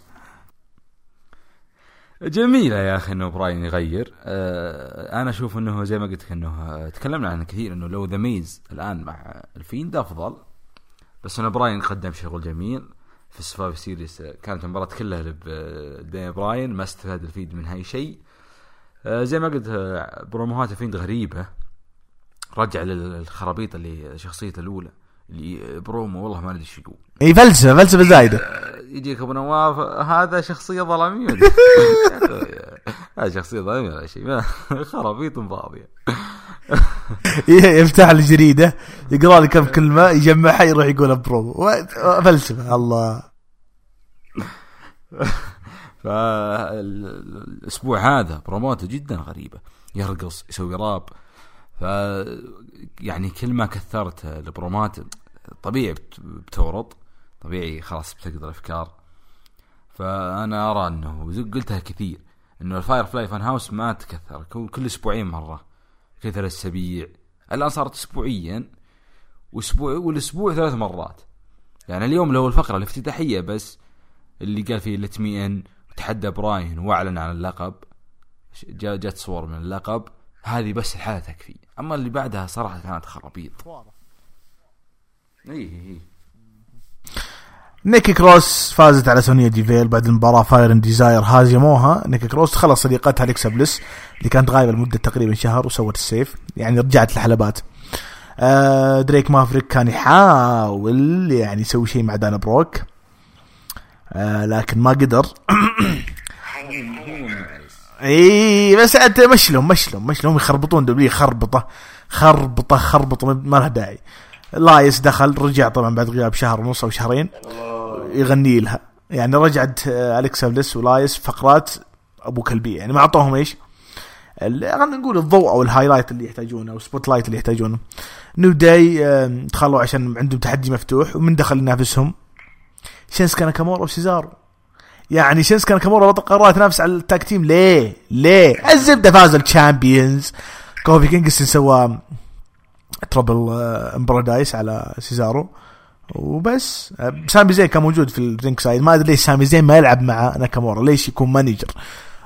جميلة يا أخي إنه براين يغير. آه أنا أشوف إنه زي ما قلت لك إنه آه، تكلمنا عنه كثير إنه لو ذا ميز الآن مع الفيند أفضل. بس انه براين قدم شغل جميل. في ال Survivor Series آه، كانت المباراة كلها لداني براين. ما استفاد الفيند منها اي شيء. آه زي ما قلت آه، بروموهات الفيند غريبة. رجع للخرابيط اللي شخصيته الأولى. اللي برومو والله ما أدري إيش يقول. اي فلسفة فلسفة زايدة. يجيك أبو نواف هذا شخصية ظلامية. هذا شخصية ظلامية ولا شيء خرابيط فاضية. يفتح الجريده يقرأ لي كم كلمة يجمعها يروح يقولها برومو و- فلسفه الله. فالأسبوع هذا بروموته جدا غريبة. يرقص يسوي راب. ف يعني كل ما كثرت البرومات طبيعي بت- بتورط. طبيعي خلاص بتقدر افكار فأنا أرى أنه قلتها كثير أنه ال Firefly Fun House ما تكثر كل أسبوعين مرة كل ثلاث اسابيع الآن صارت اسبوعيا واسبوع والأسبوع ثلاث مرات. يعني اليوم لو الفقرة الافتتاحية بس اللي قال فيه let me in وتحدى براين وأعلن عن اللقب جات صور من اللقب هذه بس الحالة تكفي. أما اللي بعدها صراحة كانت خرابيط. اي اي نيكي كروس فازت على سونيا ديفيل بعد المباراة Fire and Desire هاجموها نيكي كروس خلص صديقتها اليكسا بليس اللي كانت غايبة لمدة تقريبا شهر وسوت ال save يعني رجعت الحلبات آه دريك مافريك كان يحاول يعني يسوي شيء مع دانا بروك آه لكن ما قدر. إي بس أنت مشلهم مشلهم مشلهم يخربطون دبليو خربطة خربطة خربطة ما لها داعي. لايس دخل رجع طبعا بعد غياب شهر ونص أو شهرين يغني لها. يعني رجعت آه، اليكسا بليس ولايس فقرات أبو كلبية. يعني ما أعطوهم إيش خلينا نقول الضوء أو ال highlight اللي يحتاجونه أو spotlight اللي يحتاجونه. New Day دخلوا عشان عندهم تحدي مفتوح ومن دخل ينافسهم؟ شينسكا ناكامورا وسيزارو يعني شينسكا ناكامورا بطل قارات ينافس على ال tag team ليه؟ ليه؟ الزبدة فاز ال champions كوفي كينغستون سوى Trouble in Paradise على سيزارو وبس. آه، سامي زين كان موجود في ال ringside ما أدري ليش سامي زين ما يلعب مع ناكامورا ليش يكون manager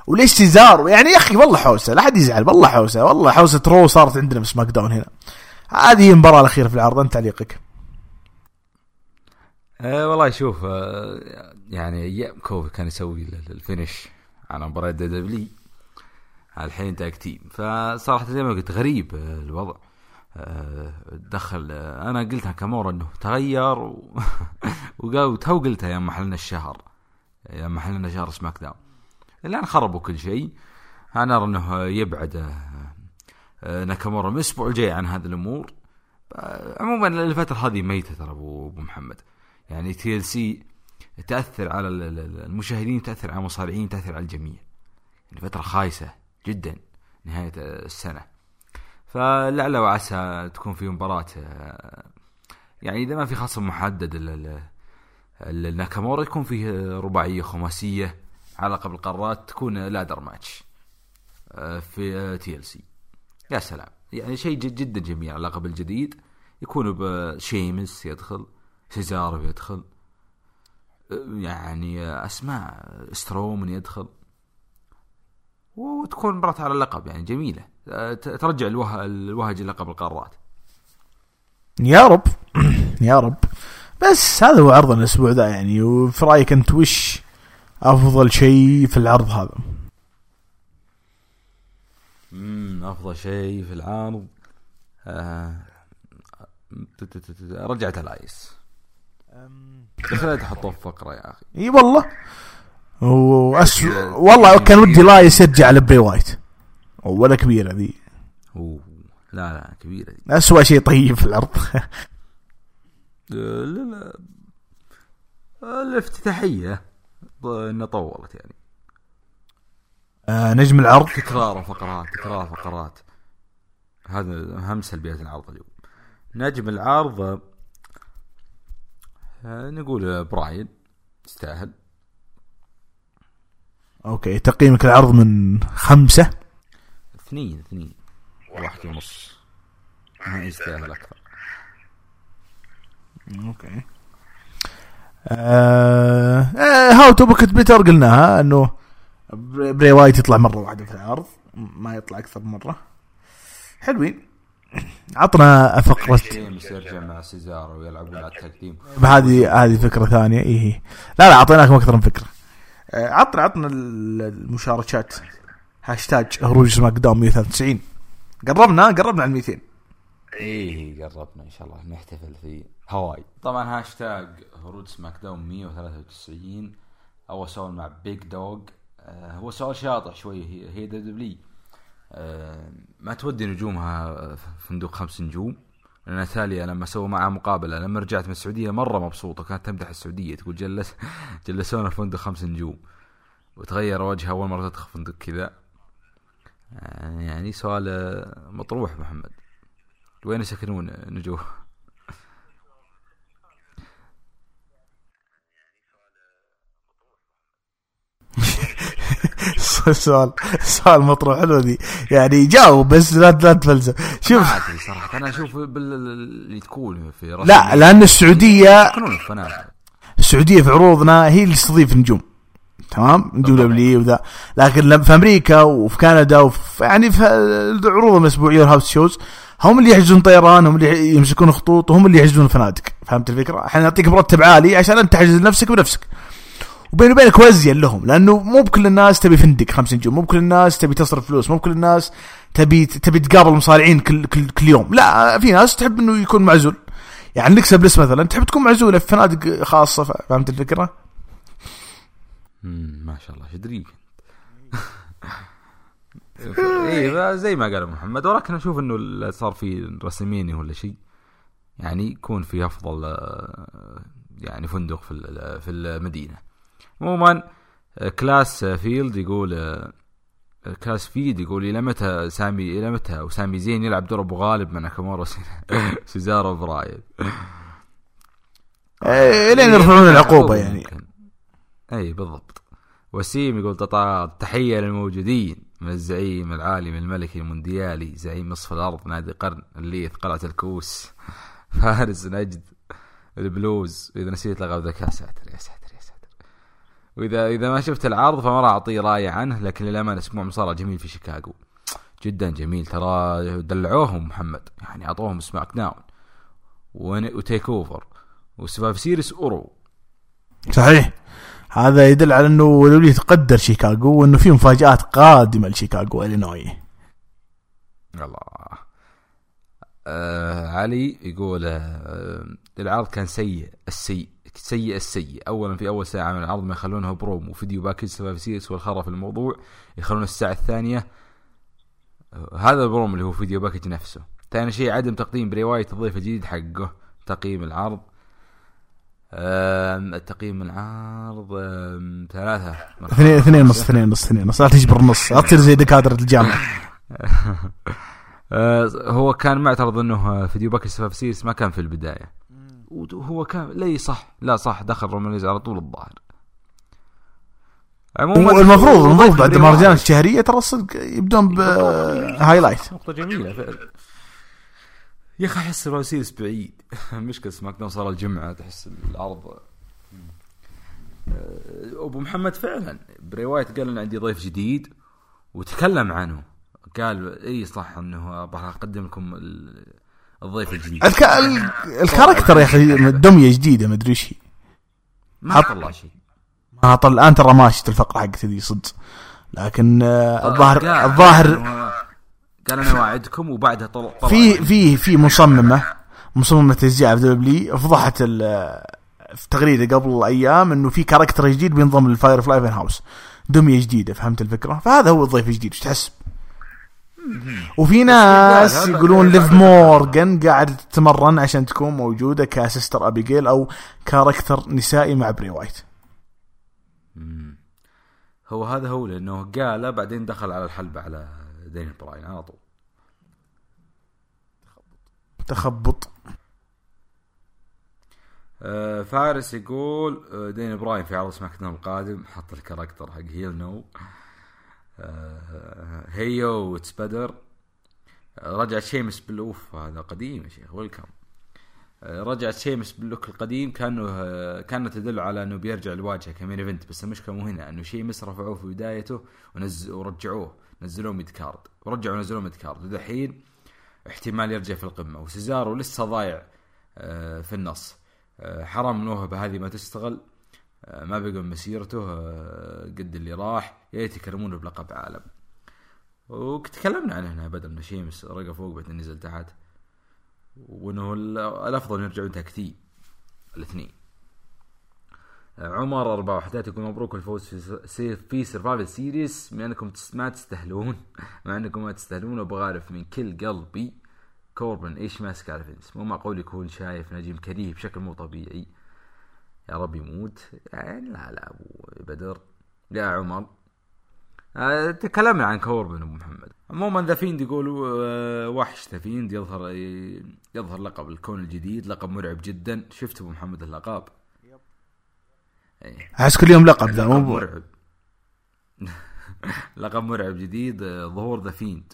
وليش سيزارو يعني يا أخي والله حوسة. لا حد يزعل. والله حوسة. والله حوسة رو صارت عندنا في سماك داون هنا. هذه المباراة الأخيرة في العرض. أنت تعليقك. أه والله شوف أه يعني أيام كوفي كان يسوي ال- ال- الفينش على مباراة دبلي الحين تاك تيم فصراحة زي ما قلت غريب آه، الوضع. دخل أنا قلتها كامورا إنه تغير. وقال وتو قلتها يوم محلنا الشهر يوم محلنا شهر سماك داون. الآن خربوا كل شيء. أنا أرى إنه يبعد آه، آه، ناكامورا. من الأسبوع الجاي عن هذه الأمور. عموما الفترة هذه ميتة ترى ابو محمد. يعني TLC تأثر على ال- ال- ال- المشاهدين تأثر على المصارعين تأثر على الجميع. يعني فترة خايسة جدا نهاية السنة. فلعل وعسى تكون في مباراة آه، يعني إذا ما في خصم محدد ال- ال- ال- الناكامورا يكون فيه رباعية خماسية على لقب القارات تكون ladder match آه، في TLC. يا سلام. يعني شيء جد جدا جميل على اللقب الجديد يكون بشيمس يدخل سيزارو يدخل يعني أسماء سترومن يدخل. وتكون مباراة على اللقب يعني جميلة. ت- ترجع الوه... الوهج لقب القارات يا رب. يا رب. بس هذا هو عرضنا الأسبوع ذا يعني. وفي رأيك أنت وش أفضل شيء في العرض هذا؟ امم أفضل شيء في العرض آه... ت- ت- ت- ت- رجعت الايس خلينا تحطوه في فقرة يا أخي. إي والله. وأس... والله كان ودي لايس يرجع لبري وايت. ولا كبيرة ذي؟ أوه لا لا كبيرة دي اسوء شيء طيب في العرض آه، لا لا. آه، الافتتاحية ض- إنها طولت يعني. آه نجم العرض؟ تكرار فقرات تكرار فقرات هذا اهم سلبيات العرض اليوم. نجم العرض آه، نقول براين يستاهل. okay تقييمك العرض من خمسة؟ اثنين اثنين. واحد ونص. ما يستاهل أكثر okay. آه آه how to book it better قلناها إنه بري وايت يطلع مرة واحدة في العرض. ما يطلع أكثر من مرة. حلوين. عطنا فقرة شيمس يرجع مع سيزارو ويلعبون على ال tag team. هذه هذه فكرة ثانية. إيه. هي. لا لا أعطيناكم أكثر من فكرة. آه، عطنا عطنا ال- المشاركات. هاشتاج هروج سماك داون 193 قربنا قربنا على 200 إيه قربنا إن شاء الله نحتفل في هواي طبعا هاشتاج هروج سماك داون 193 أول سؤال مع Big Dog آه هو سؤال شاطح شوي هي هي دبلي آه ما تودي نجومها فندق خمس نجوم؟ لأن تاليا لما سووا معها مقابلة لما رجعت من السعودية مرة مبسوطة. كانت تمدح السعودية تقول جلس جلسونا في فندق خمس نجوم. وتغير وجهها أول مرة تدخل فندق كذا. يعني سؤال آه، مطروح محمد وين يسكنون نجوم؟ سؤال سؤال مطروح حلو دي يعني جاوب بس لا لا تفلسف. ما شوف أدري صراحة أنا أشوف اللي تكون في لا لأن السعودية السعودية في عروضنا هي اللي تستضيف نجوم. تمام؟ نجوم دبلي وذا. لكن في أمريكا وفي كندا وفي يعني في العروض الاسبوعيه والهاوس شوز هم اللي يحجزون طيران هم اللي يمسكون خطوط وهم اللي يحجزون الفنادق فهمت الفكرة؟ إحنا نعطيك مرتب عالي عشان أنت تحجز نفسك بنفسك. وبيني وبينك وزين لهم لأنه مو بكل الناس تبي فندق خمس نجوم مو بكل الناس تبي تصرف فلوس مو بكل الناس تبي تبي تقابل مصارعين كل كل, كل يوم. لا في ناس تحب إنه يكون معزول. يعني نكسب بلس مثلا تحب تكون معزولة في فنادق خاصة فهمت الفكرة؟ ما شاء الله شدريك إيه زي ما قال محمد ولكن أشوف إنه صار في رسميني ولا شيء. يعني يكون في أفضل آه، يعني فندق في في المدينة. عموما آه، كلاس فيلد يقول آه، كلاس فيلد يقول إلى متى سامي إلى متى؟ وسامي زين يلعب دور أبو غالب مع ناكامورا سيزارو برايد إيه، لين يرفعون العقوبة يعني. ممكن. أي بالضبط. وسيم يقول تطار تحية للموجودين من الزعيم العالم الملكي المونديالي زعيم نصف الأرض نادي قرن الليث قلعة الكوس فارس نجد البلوز. واذا نسيت لغة ذاك يا ساتر يا ساتر يا ساتر. وإذا إذا ما شفت العرض فما راح أعطيه رأي عنه لكن للأمانة أسبوع مصارع جميل في شيكاغو. جدا جميل. ترى دلعوهم محمد. يعني أعطوهم سماك داون ون- و TakeOver. و Survivor Series و رو. صحيح. هذا يدل على إنه دبليو تقدر شيكاغو وإنه في مفاجآت قادمة لشيكاغو إلينوي. الله آه علي يقول آه العرض كان سيء السيء سيء السيء. اولا في أول ساعة من العرض ما يخلونها بروم وفيديو package Survivor Series والخرا في الموضوع يخلون الساعة الثانية. آه هذا البروم اللي هو فيديو package نفسه. ثاني شيء عدم تقديم بري وايت الضيف الجديد حقه تقييم العرض. آم، تقييم العرض آم، ثلاثة. اثنين. اثنين نص اثنين نص اثنين نص. لا تجبر النص لا تصير زي دكاترة الجامعة. آه، هو كان معترض إنه فيديو package Survivor Series ما كان في البداية. وهو كان لا صح لا صح دخل رومان على طول الظاهر. عموما المفروض المفروض بعد. مهرجان الشهرية ترى الصدق يبدون ب highlight. نقطة جميلة. فعلا يا أخي أحس سيريس بعيد. مشكلة سماك داون صار الجمعة تحس العرض آه، أبو محمد فعلا برواية قال ان عندي ضيف جديد وتكلم عنه. قال إي صح إنه أبغى أقدم لكم ال- الضيف الجديد. الك... ال- الكاركتر يا أخي دميه جديدة ما أدري إيش هي. ما طلع شيء. ما طل الآن ترى ماشيه الفقرة حقتي ذي صدق. لكن آه، الظاهر قال- الظاهر قال أنا واعدكم وبعدها طلع في في في مصممة. مصممة تشجيع في WWE فضحت في تغريدة قبل أيام إنه في character جديد بينضم لل Firefly House دمية جديدة فهمت الفكرة؟ فهذا هو الضيف الجديد. إيش تحسب وفي ناس يقولون ليف مورجان قاعد تتمرن عشان تكون موجودة ك Sister Abigail أو character نسائي مع بري وايت هو هذا هو لأنه قاله بعدين دخل على الحلبة على دين براين على طول. تخبط. آه، فارس يقول آه، دين براين في عرض سماك داون القادم حط الكاركتر حق هيل نو. آه، هيو وتسبدر آه، رجع شيمس بالأوف هذا قديم يا شيخ ويلكم. آه، رجع شيمس باللوك القديم كانه آه، كانه تدل على إنه بيرجع الواجهه كمين إيفنت بس المشكلة مو هنا إنه شيمس رفعوه في بدايته ونز ورجعوه. نزلوه mid card. ورجعوا نزلوه mid card. ودحين احتمال يرجع في القمة. وسيزارو لسه ضايع آه، في النص. آه، حرام الموهبه هذه ما تشتغل آه، ما بقى من مسيرته قد اللي راح. يا ريت يكرمونه بلقب عالم. وتكلمنا عنه هنا بدل ما شيمس رقى فوق بعدين نزل تحت. وإنه ال- الأفضل يرجعون تكتيك الاثنين. عمر أربع وحدات يقول مبروك الفوز في في Survivor Series بما أنكم ما تستاهلون مع أنكم ما تستاهلون وابغى أعرف من كل قلبي كوربن إيش ماسك على فينس؟ مو معقول يكون شايف نجم كريه بشكل مو طبيعي. يا رب يموت. يعني لا لا أبو بدر. يا عمر. آه، تكلمنا عن كوربن أبو محمد. عموما The Fiend يقولوا آه، وحش The Fiend. يظهر يظهر لقب الكون الجديد لقب مرعب جدا. شفت أبو محمد اللقب. احس كل يوم لقب ذا مو مرعب. لقب مرعب جديد آه، ظهور The Fiend.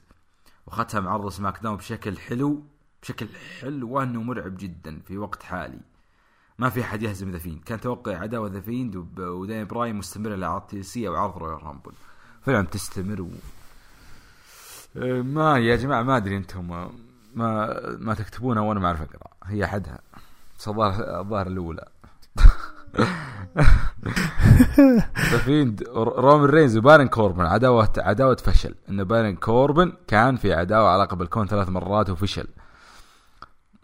وختم عرض سماك داون بشكل حلو بشكل حلو وانه مرعب جدا في وقت حالي. ما في أحد يهزم The Fiend. كان توقع عداوة The Fiend ودانيال براين مستمرة لعرض TLC أو عرض Royal Rumble. فعلا تستمر و... آه، ما يا جماعة ما أدري أنتم ما ما, ما تكتبونها وأنا ما أعرف أقرأ. هي حدها الظاهر الظاهر الأولى. Fiend رومان رينز وبارن كوربن عداوة عداوة فشل. إن بارن كوربن كان في عداوة على لقب الكون ثلاث مرات وفشل.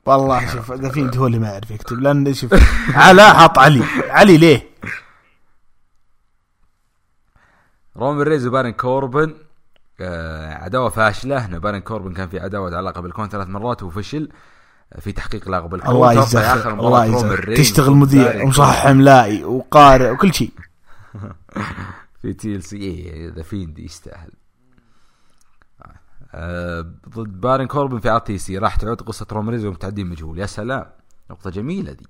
والله شوف The Fiend هو اللي ما يعرف يكتب لأن شوف علاء حط علي. علي ليه؟ رومان رينز وبارن كوربن آه، عداوة فاشلة. إن بارن كوربن كان في عداوة على لقب الكون ثلاث مرات وفشل. آه، في تحقيق لقب الكون الله يجزاك الله يجزاك تشتغل مذيع ومصحح املائي وقارئ وكل شيء. في TLC The Fiend يستاهل. آه، ضد بارن كوربن في TLC راح تعود قصة رومان رينز ومعتدي مجهول. يا سلام نقطة جميلة دي.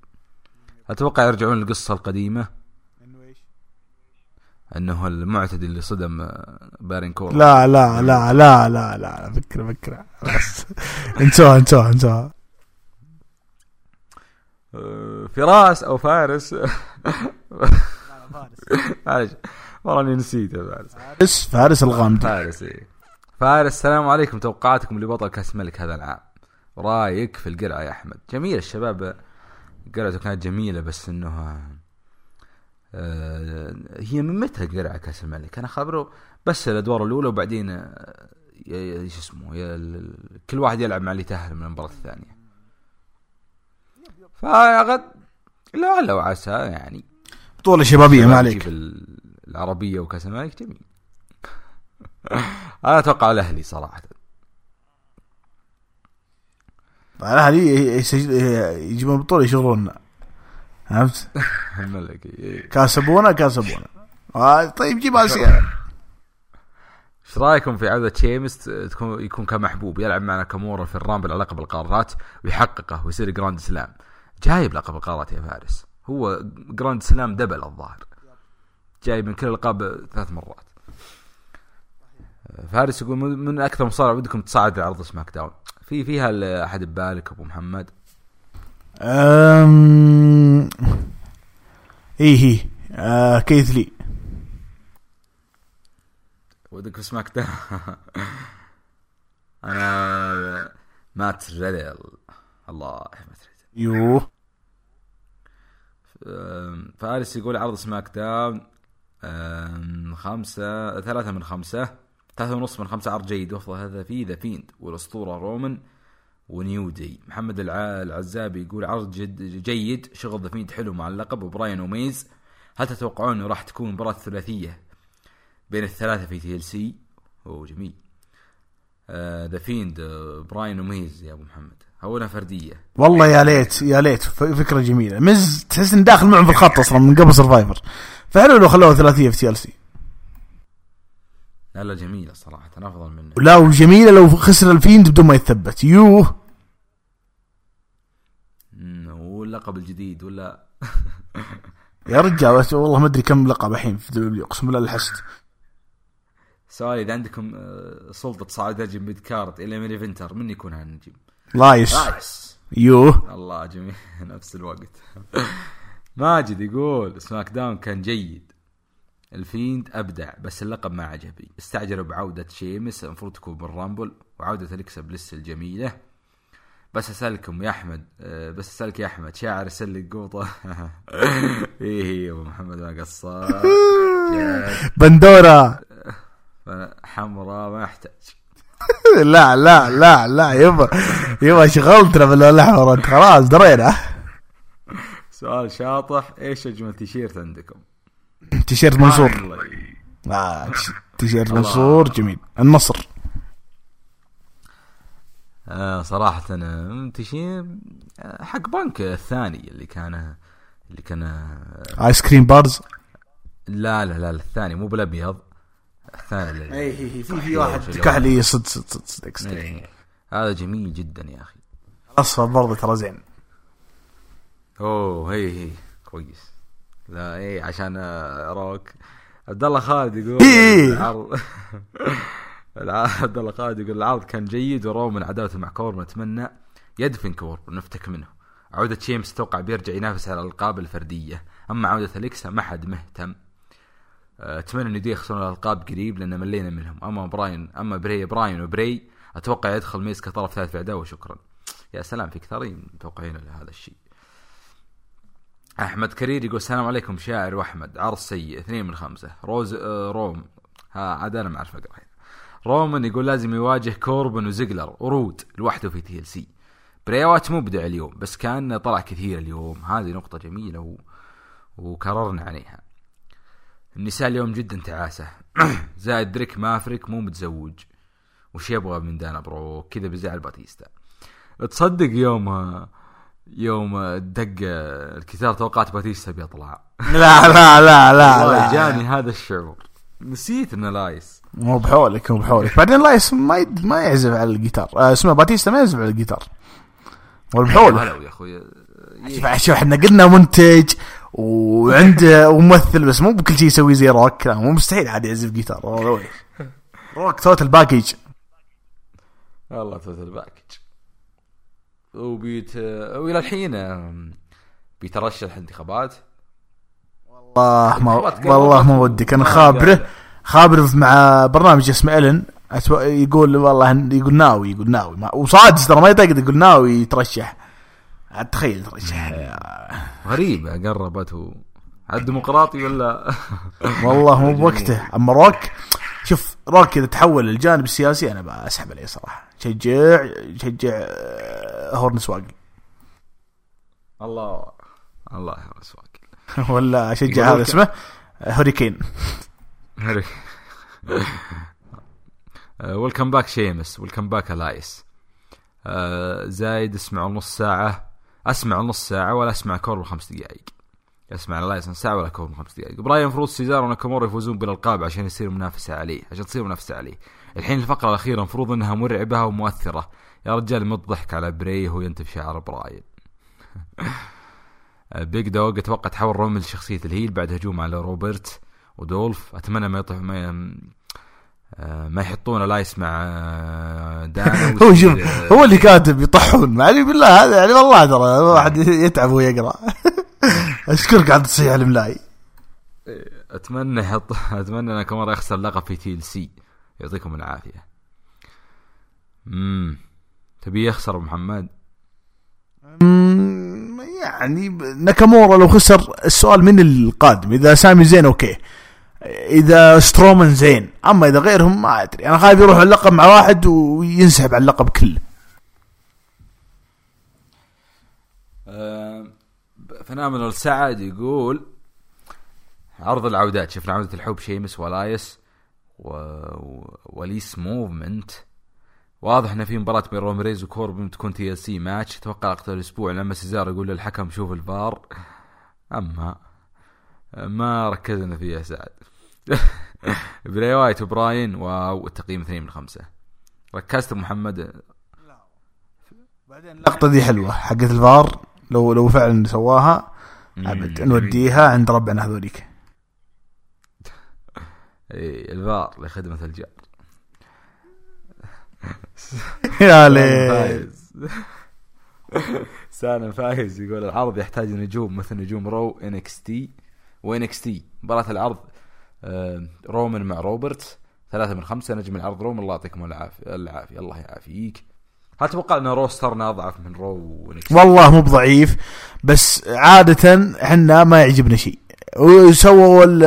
أتوقع يرجعون للقصة القديمة. إنه المعتدي اللي صدم آه، بارن كوربن. لا لا لا لا لا لا فكرة فكرة. بس. انسوها انسوها انسوها. فراس أو فارس. معلش والله نسيت يا فارس. فارس فارس الغامدي فارس إيه. فارس السلام عليكم. توقعاتكم لبطل كأس الملك هذا العام. رايك في القرعة يا أحمد؟ جميل الشباب قرعته كانت جميلة بس إنه آه، هي من متى قرعة كأس الملك؟ أنا خبره بس الأدوار الأولى وبعدين آه، شو اسمه كل واحد يلعب مع اللي يتاهل من المباراة الثانية. فغد لعل وعسى يعني. بطولة شبابية ما عليك. يجيب ال- العربية وكأس الملك جميل. أنا أتوقع الأهلي هذه يسجل- يجيبون بطولة يشغلوننا فهمت؟ الملك إيه. كاسبونا كاسبونا. آه، طيب جيب آسيا. إيش رأيكم في عودة شيمس تكون يكون كمحبوب يلعب مع ناكامورا في ال Rumble على لقب القارات ويحققه ويصير Grand Slam؟ جايب لقب القارات يا فارس. هو Grand Slam double الظاهر. جايب من كل الالقاب ثلاث مرات. فارس يقول من أكثر مصارع ودكم تصعد لعرض سماك داون. في فيها احد ببالك أبو محمد. أم... إيه هي آه كيث لي. ودك في سماك داون. أنا مات ريدل الله مات ريدل يوه. فارس يقول عرض سماك داون خمسة ثلاثة من خمسة ثلاثة ونص من خمسة عرض جيد. وافضل هذا فيه The Fiend والأسطورة رومان و New Day محمد الع- العزابي يقول عرض جد جيد شغل The Fiend حلو مع اللقب. وبراين وميز هل تتوقعون إنه راح تكون مباراة ثلاثية بين الثلاثة في TLC؟ أوه جميل. The Fiend براين وميز يا أبو محمد. ولا فردية. والله يا ليت يا ليت فكرة جميلة. مز تحس إن داخل معهم في الخط أصلا من قبل Survivor فحلو لو خلوها ثلاثية في TLC لا لا جميلة صراحة أفضل منه لا وجميلة لو خسر ال Fiend بدون ما يتثبت. يوه. واللقب الجديد ولا يا رجال والله ما أدري كم لقب الحين في دبليو أقسم بالله لحست. سؤال إذا عندكم آه، سلطة صعود نجم mid card إلى main eventer من يكون هالنجم؟ لايس رايس يوه الله جميل. نفس الوقت. ماجد يقول سماك داون كان جيد. الفيند أبدع بس اللقب ما عجبني. استعجلوا بعودة شيمس المفروض تكون بالرامبل وعودة اليكسا بليس الجميلة. بس أسألكم يا أحمد آه، بس أسألك يا أحمد شاعر يسلك قوطة. إيه يا أبو محمد ما قصر. جد. بندورا حمراء ما يحتاج. لا لا لا لا يبا يبا شغلتنا انت خلاص درينا. سؤال شاطح إيش أجمل تيشيرت عندكم؟ تيشيرت منصور. آه تيشيرت. منصور جميل. النصر. آه صراحة أنا تيشير آه، حق بنك الثاني اللي كان اللي كان آه، آيس كريم بارز لا لا لا الثاني مو بالأبيض. الثاني اي في في أحيي واحد كحلي صد صد صد صد صد إيه. هذا جميل جدا يا أخي. الاصفر برضه ترى زين. أوه هي هي كويس. لا إيه عشان آه، روك. عبد الله خالد يقول إيه. العرض الع- عبد الله خالد يقول العرض كان جيد ورومان عداوته مع كوربن اتمنى يدفن كوربن نفتك منه. عودة شيمس توقع بيرجع ينافس على الألقاب الفردية. أما عودة أليكسا ما حد مهتم. أتمنى نيو داي يخسرون الألقاب قريب لأن ملينا منهم. أما براين أما بري براين وبري أتوقع يدخل ميز كطرف ثالث في العداوه وشكرا. يا سلام في كثيرين متوقعين لهذا الشيء. أحمد كرير يقول السلام عليكم شاعر وأحمد عرض سيء اثنين من خمسة. روز آه روم. ها عاد أنا ما أعرف أقرأ رومان يقول لازم يواجه كوربن وزيجلر ورود لوحده في TLC. براي وايت مبدع اليوم بس كان طلع كثير اليوم. هذه نقطة جميلة و... وكررنا عليها. النساء اليوم جدا تعاسة. زائد دريك مافريك مو متزوج. وش يبغى من دانا بروك؟ كذا بزعل باتيستا. تصدق يوم يوم دق الكتاب توقعت باتيستا بيطلع. لا لا لا لا, لا. جاني هذا الشعور. نسيت إنه إلياس. مو بحولك مو بحولك. بعدين إلياس ما يد- ما يعزف على الجيتار. آه اسمه باتيستا ما يعزف على الجيتار. هو بحولك. يا أخوي. شوف إحنا قلنا منتج. وعنده وممثل بس مو بكل شيء يسوي زي روك لا مو مستحيل عاد يعزف جيتار. روك total package والله total package وبيت وإلى الحين بيترشح انتخابات والله ما والله ما ودك. أنا خابره. خابره مع برنامج اسمه الن يقول والله يقول ناوي يقول ناوي. ما وصادق ترى ما يتاكد يقول ناوي يترشح. عاد تخيل يترشح غريبة قربت و الديمقراطي ولا؟ والله مو بوقته. أما روك شوف روك إذا تحول للجانب السياسي أنا بسحب عليه صراحة. شجع شجع آه، هورنس واقل الله الله يحرس واكل ولا أشجع هذا اسمه؟ هوريكين welcome back شيمس welcome back إلياس زايد اسمعوا نص ساعة. أسمع نص ساعة ولا أسمع كوربن خمس دقائق أسمع الايس نص ساعة ولا كورب خمس دقائق براين فروز سيزار وناكامورا يفوزون بالألقاب عشان يصير منافسة عليه عشان تصير منافسة عليه. الحين الفقرة الأخيرة المفروض إنها مرعبة ومؤثرة. يا رجال مت ضحك على بري وهو ينتف شعر براين. بيج دوغ أتوقع تحول رومان لشخصية الهيل بعد هجوم على روبرت ودولف. أتمنى ما يطح ما ما يحطون لايس مع آه، دانا هو شوف آه، هو اللي كاتب يطحون ما علي بالله هذا يعني والله ترى الواحد يتعب وهو يقرأ. أشكرك على تصحيح إملائي أتمنى يحط أتمنى ناكامورا يخسر لقب في TLC. يعطيكم العافية. امم تبي يخسر محمد؟ يعني ناكامورا لو خسر السؤال من القادم. إذا سامي زين okay. إذا سترومان زين. أما إذا غيرهم ما أدري. أنا خايف يروح اللقب مع واحد وينسحب على اللقب كله. فنامنال سعد يقول عرض العودات. شفنا عودة الحب شيمس ولايس و... وليس موفمنت. واضح إن في مباراة بين رومان ريز وكوربن تكون تي سي ماتش. أتوقع لقطة الأسبوع لما سيزار يقول للحكم شوف الفار. أما ما ركزنا فيها سعد. براي وايت وبراين واو التقييم اثنين من خمسة. ركزت محمد؟ بعدين اللقطة دي حلوة حقت الفار لو لو فعلا سواها ابد نوديها عند ربعنا هذوليك. إيه، الفار لخدمة الجار. يا فايز. سالم فايز يقول العرض يحتاج نجوم مثل نجوم رو NXT و NXT مباراة العرض رومان مع روبرت ثلاثة من خمسة نجم العرض. رومان الله يعطيكم العافية العافية الله يعافيك. هل تتوقع أن roster نا اضعف من Raw و NX والله مو بضعيف بس عادة إحنا ما يعجبنا شيء. وسووا ال-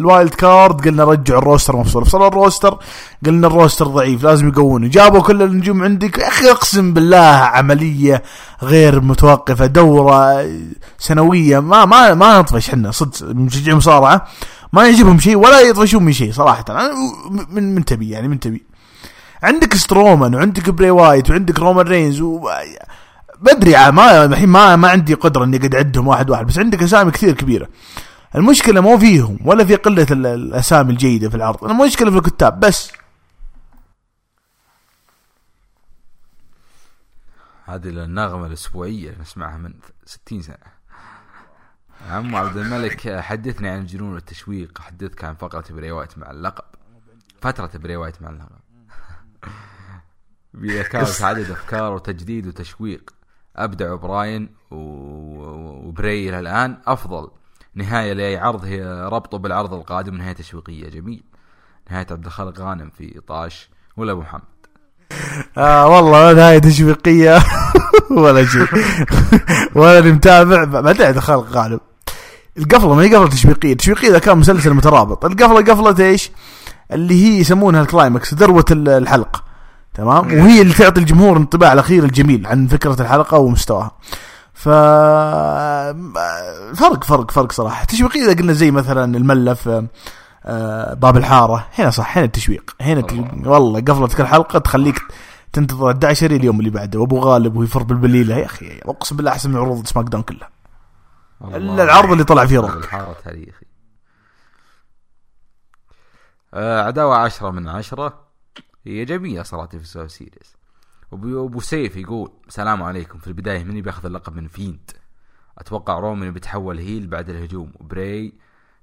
ال wild card قلنا رجعوا ال roster مفصول. فصل ال roster قلنا ال roster ضعيف لازم يقوونه. جابوا كل النجوم عندك. يا أخي أقسم بالله عملية غير متوقفة دورة سنوية ما ما ما نطفش إحنا صدق مشجعين مصارعة. ما يعجبهم شيء ولا يطفشون من شيء صراحة. أنا من من تبي يعني من تبي. عندك سترومان وعندك بري وايت وعندك رومان رينز و... بدري عا- ما الحين ما ما عندي قدرة إني اقعد أعدهم واحد واحد بس عندك أسامي كثير كبيرة. المشكلة مو فيهم ولا في قلة ال- الأسامي الجيدة في العرض. المشكلة في الكتاب بس. هذه النغمة الأسبوعية نسمعها من 60 سنة. عمو عبد الملك حدثني عن الجنون والتشويق. حدثك عن فقرة بري وايت مع اللقب. فترة بري وايت مع اللقب. because عدد أفكار وتجديد وتشويق. أبدع براين. وبري الآن أفضل. نهاية لأي عرض هي ربطه بالعرض القادم. نهاية تشويقية. جميل. نهاية عبد الخالق غانم في طاش ولا أبو محمد آه والله نهايه تشويقية. ولا شيء. ولا متابع. بعدين دخل غالب. القفلة ما هي قفلة تشويقية. التشويقيه إذا كان مسلسل مترابط. القفلة قفلة إيش؟ اللي هي يسمونها ال climax ذروة ال- الحلقة. تمام؟ وهي اللي تعطي الجمهور انطباع الأخير الجميل عن فكرة الحلقة ومستواها. ف فرق فرق فرق صراحة. التشويقيه إذا قلنا زي مثلا الملف آه، باب الحارة. هنا صح هنا التشويق. هنا الله. والله قفله كل حلقة تخليك تنتظر 11 اليوم اللي بعده. وأبو غالب ويفر بالبليلة. يا أخي أقسم بالله أحسن من عروض SmackDown كلها. إلا العرض اللي طلع فيه روك الحارة تاريخي. آه، عداوة عشرة من عشرة. هي جميلة صراحة why so serious. أبو سيف يقول السلام عليكم. في البداية من بياخذ اللقب من Fiend أتوقع رومان بيتحول heel بعد الهجوم. وبراي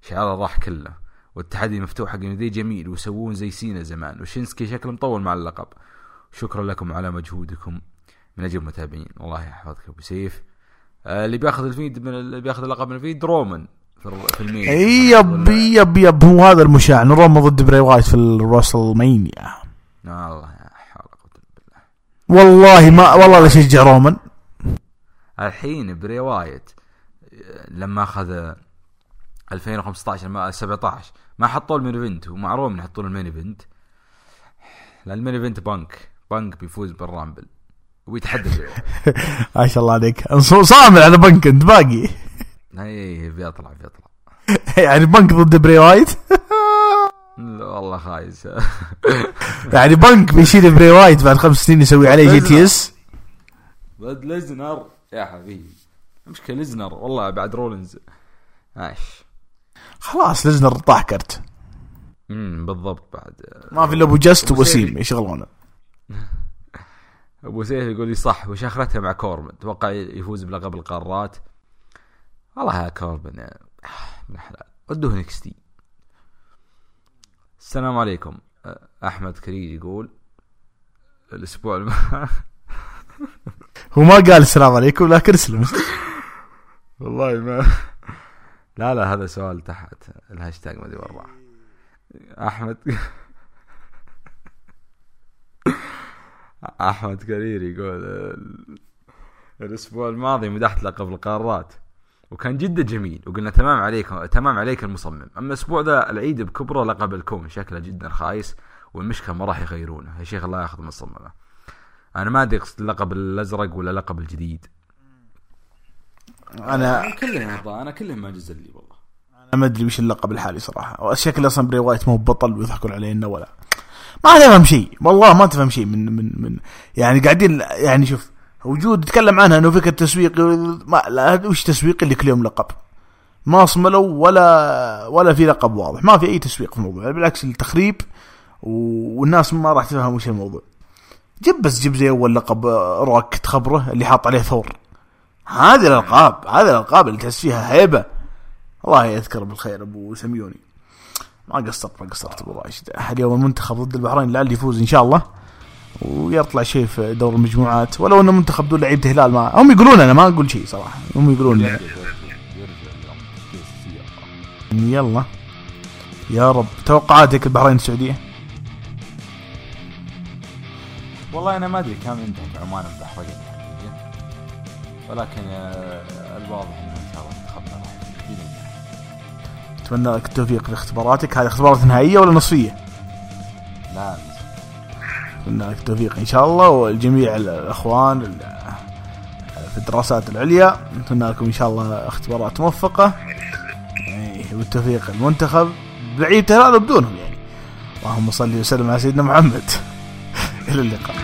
شعاره راح كله. والتحدي مفتوح حق ذي جميل ويسوون زي سينا زمان. وشينسكي شكله مطول مع اللقب. شكرا لكم على مجهودكم من أجل المتابعين. الله يحفظك أبو سيف. آه، اللي بياخذ ال Fiend من اللي بياخذ اللقب من ال Fiend رومان في, ال main e- yep yep yep هو هذا المشاع أن رومان ضد بري وايت في ال WrestleMania آه، الله يا حول بالله. والله ما والله لا اشجع رومان الحين بري وايت آه، لما أخذ 2015 لما 17 ما حطوا ال main event ومع رومان يحطون ال main event. لأن ال main event بانك بانك بيفوز بال Rumble ويتحدى ما شاء الله عليك. صامل على بنك أنت باقي. اي بيطلع بيطلع يعني بنك ضد بري وايت؟ لا والله خايس. يعني بنك بيشيل بري وايت بعد خمس سنين يسوي عليه GTS؟ ضد ليزنر. يا حبيبي. مشكلة ليزنر والله بعد رولينز. عاش خلاص ليزنر طاح كرت. امم بالضبط بعد. ما في إلا أبو جست ووسيم. يشغلونه. أبو سيف يقول لي صح وش اخرتها مع كوربن أتوقع يفوز بلقب القارات. والله يا كوربن من الحلال ودوه NXT. السلام عليكم. أحمد كريم يقول الأسبوع الم... هو ما قال السلام عليكم لكن اسلم. والله ما لا لا هذا سؤال تحت الهاشتاج ما أدري وراه أحمد أحمد كرير يقول ال- الأسبوع الماضي مدحت لقب القارات وكان جدا جميل وقلنا تمام عليكم تمام عليك المصمم. أما الأسبوع ذا العيد بكبره لقب الكون شكله جدا خايس والمشكلة ما راح يغيرونه. يا شيخ الله ياخذ مصممه أنا ما أدري اقصد اللقب الأزرق ولا اللقب الجديد. أنا كلهم أنا كلهم ما جزل لي والله. أنا ما أدري وش اللقب الحالي صراحة. شكل أصلا بري وايت مو بطل ويضحكون علينا ولا. ما تفهم شيء. والله ما تفهم شيء من من من يعني قاعدين يعني شوف وجود يتكلم عنها إنه فكرة تسويق ما لا وش تسويق اللي كل يوم لقب؟ ما صملوا ولا ولا في لقب واضح. ما في أي تسويق في الموضوع. بالعكس التخريب والناس ما راح تفهم وش الموضوع. جيب بس جيب زي أول لقب آه، روك تخبره اللي حاط عليه ثور. هذه الألقاب هذه الألقاب اللي تحس فيها هيبة. الله يذكر بالخير أبو سميوني. ما قصرت ما قصرت أبو راشد اليوم المنتخب ضد البحرين لعل يفوز إن شاء الله. ويطلع شيء في دور المجموعات. ولو انه منتخب دول لعيبة هلال ما هم يقولون أنا ما أقول شيء صراحة. هم يقولون. يلا. يا رب. توقعاتك البحرين السعودية؟ والله أنا ما أدري كم ينتهي عمان البحرين. ولكن آه، الواضح إنه إن شاء الله منتخبنا راح ينجح. أتمنى لك التوفيق في اختباراتك. هذه اختبارات نهائية ولا نصفية؟ لا. أتمنى لك التوفيق إن شاء الله والجميع الأخوان ال- في الدراسات العليا. نتمنى لكم إن شاء الله اختبارات موفقة. إيه، والتوفيق المنتخب. لعيبه هذا بدونهم يعني. اللهم صل وسلم على سيدنا محمد. إلى اللقاء.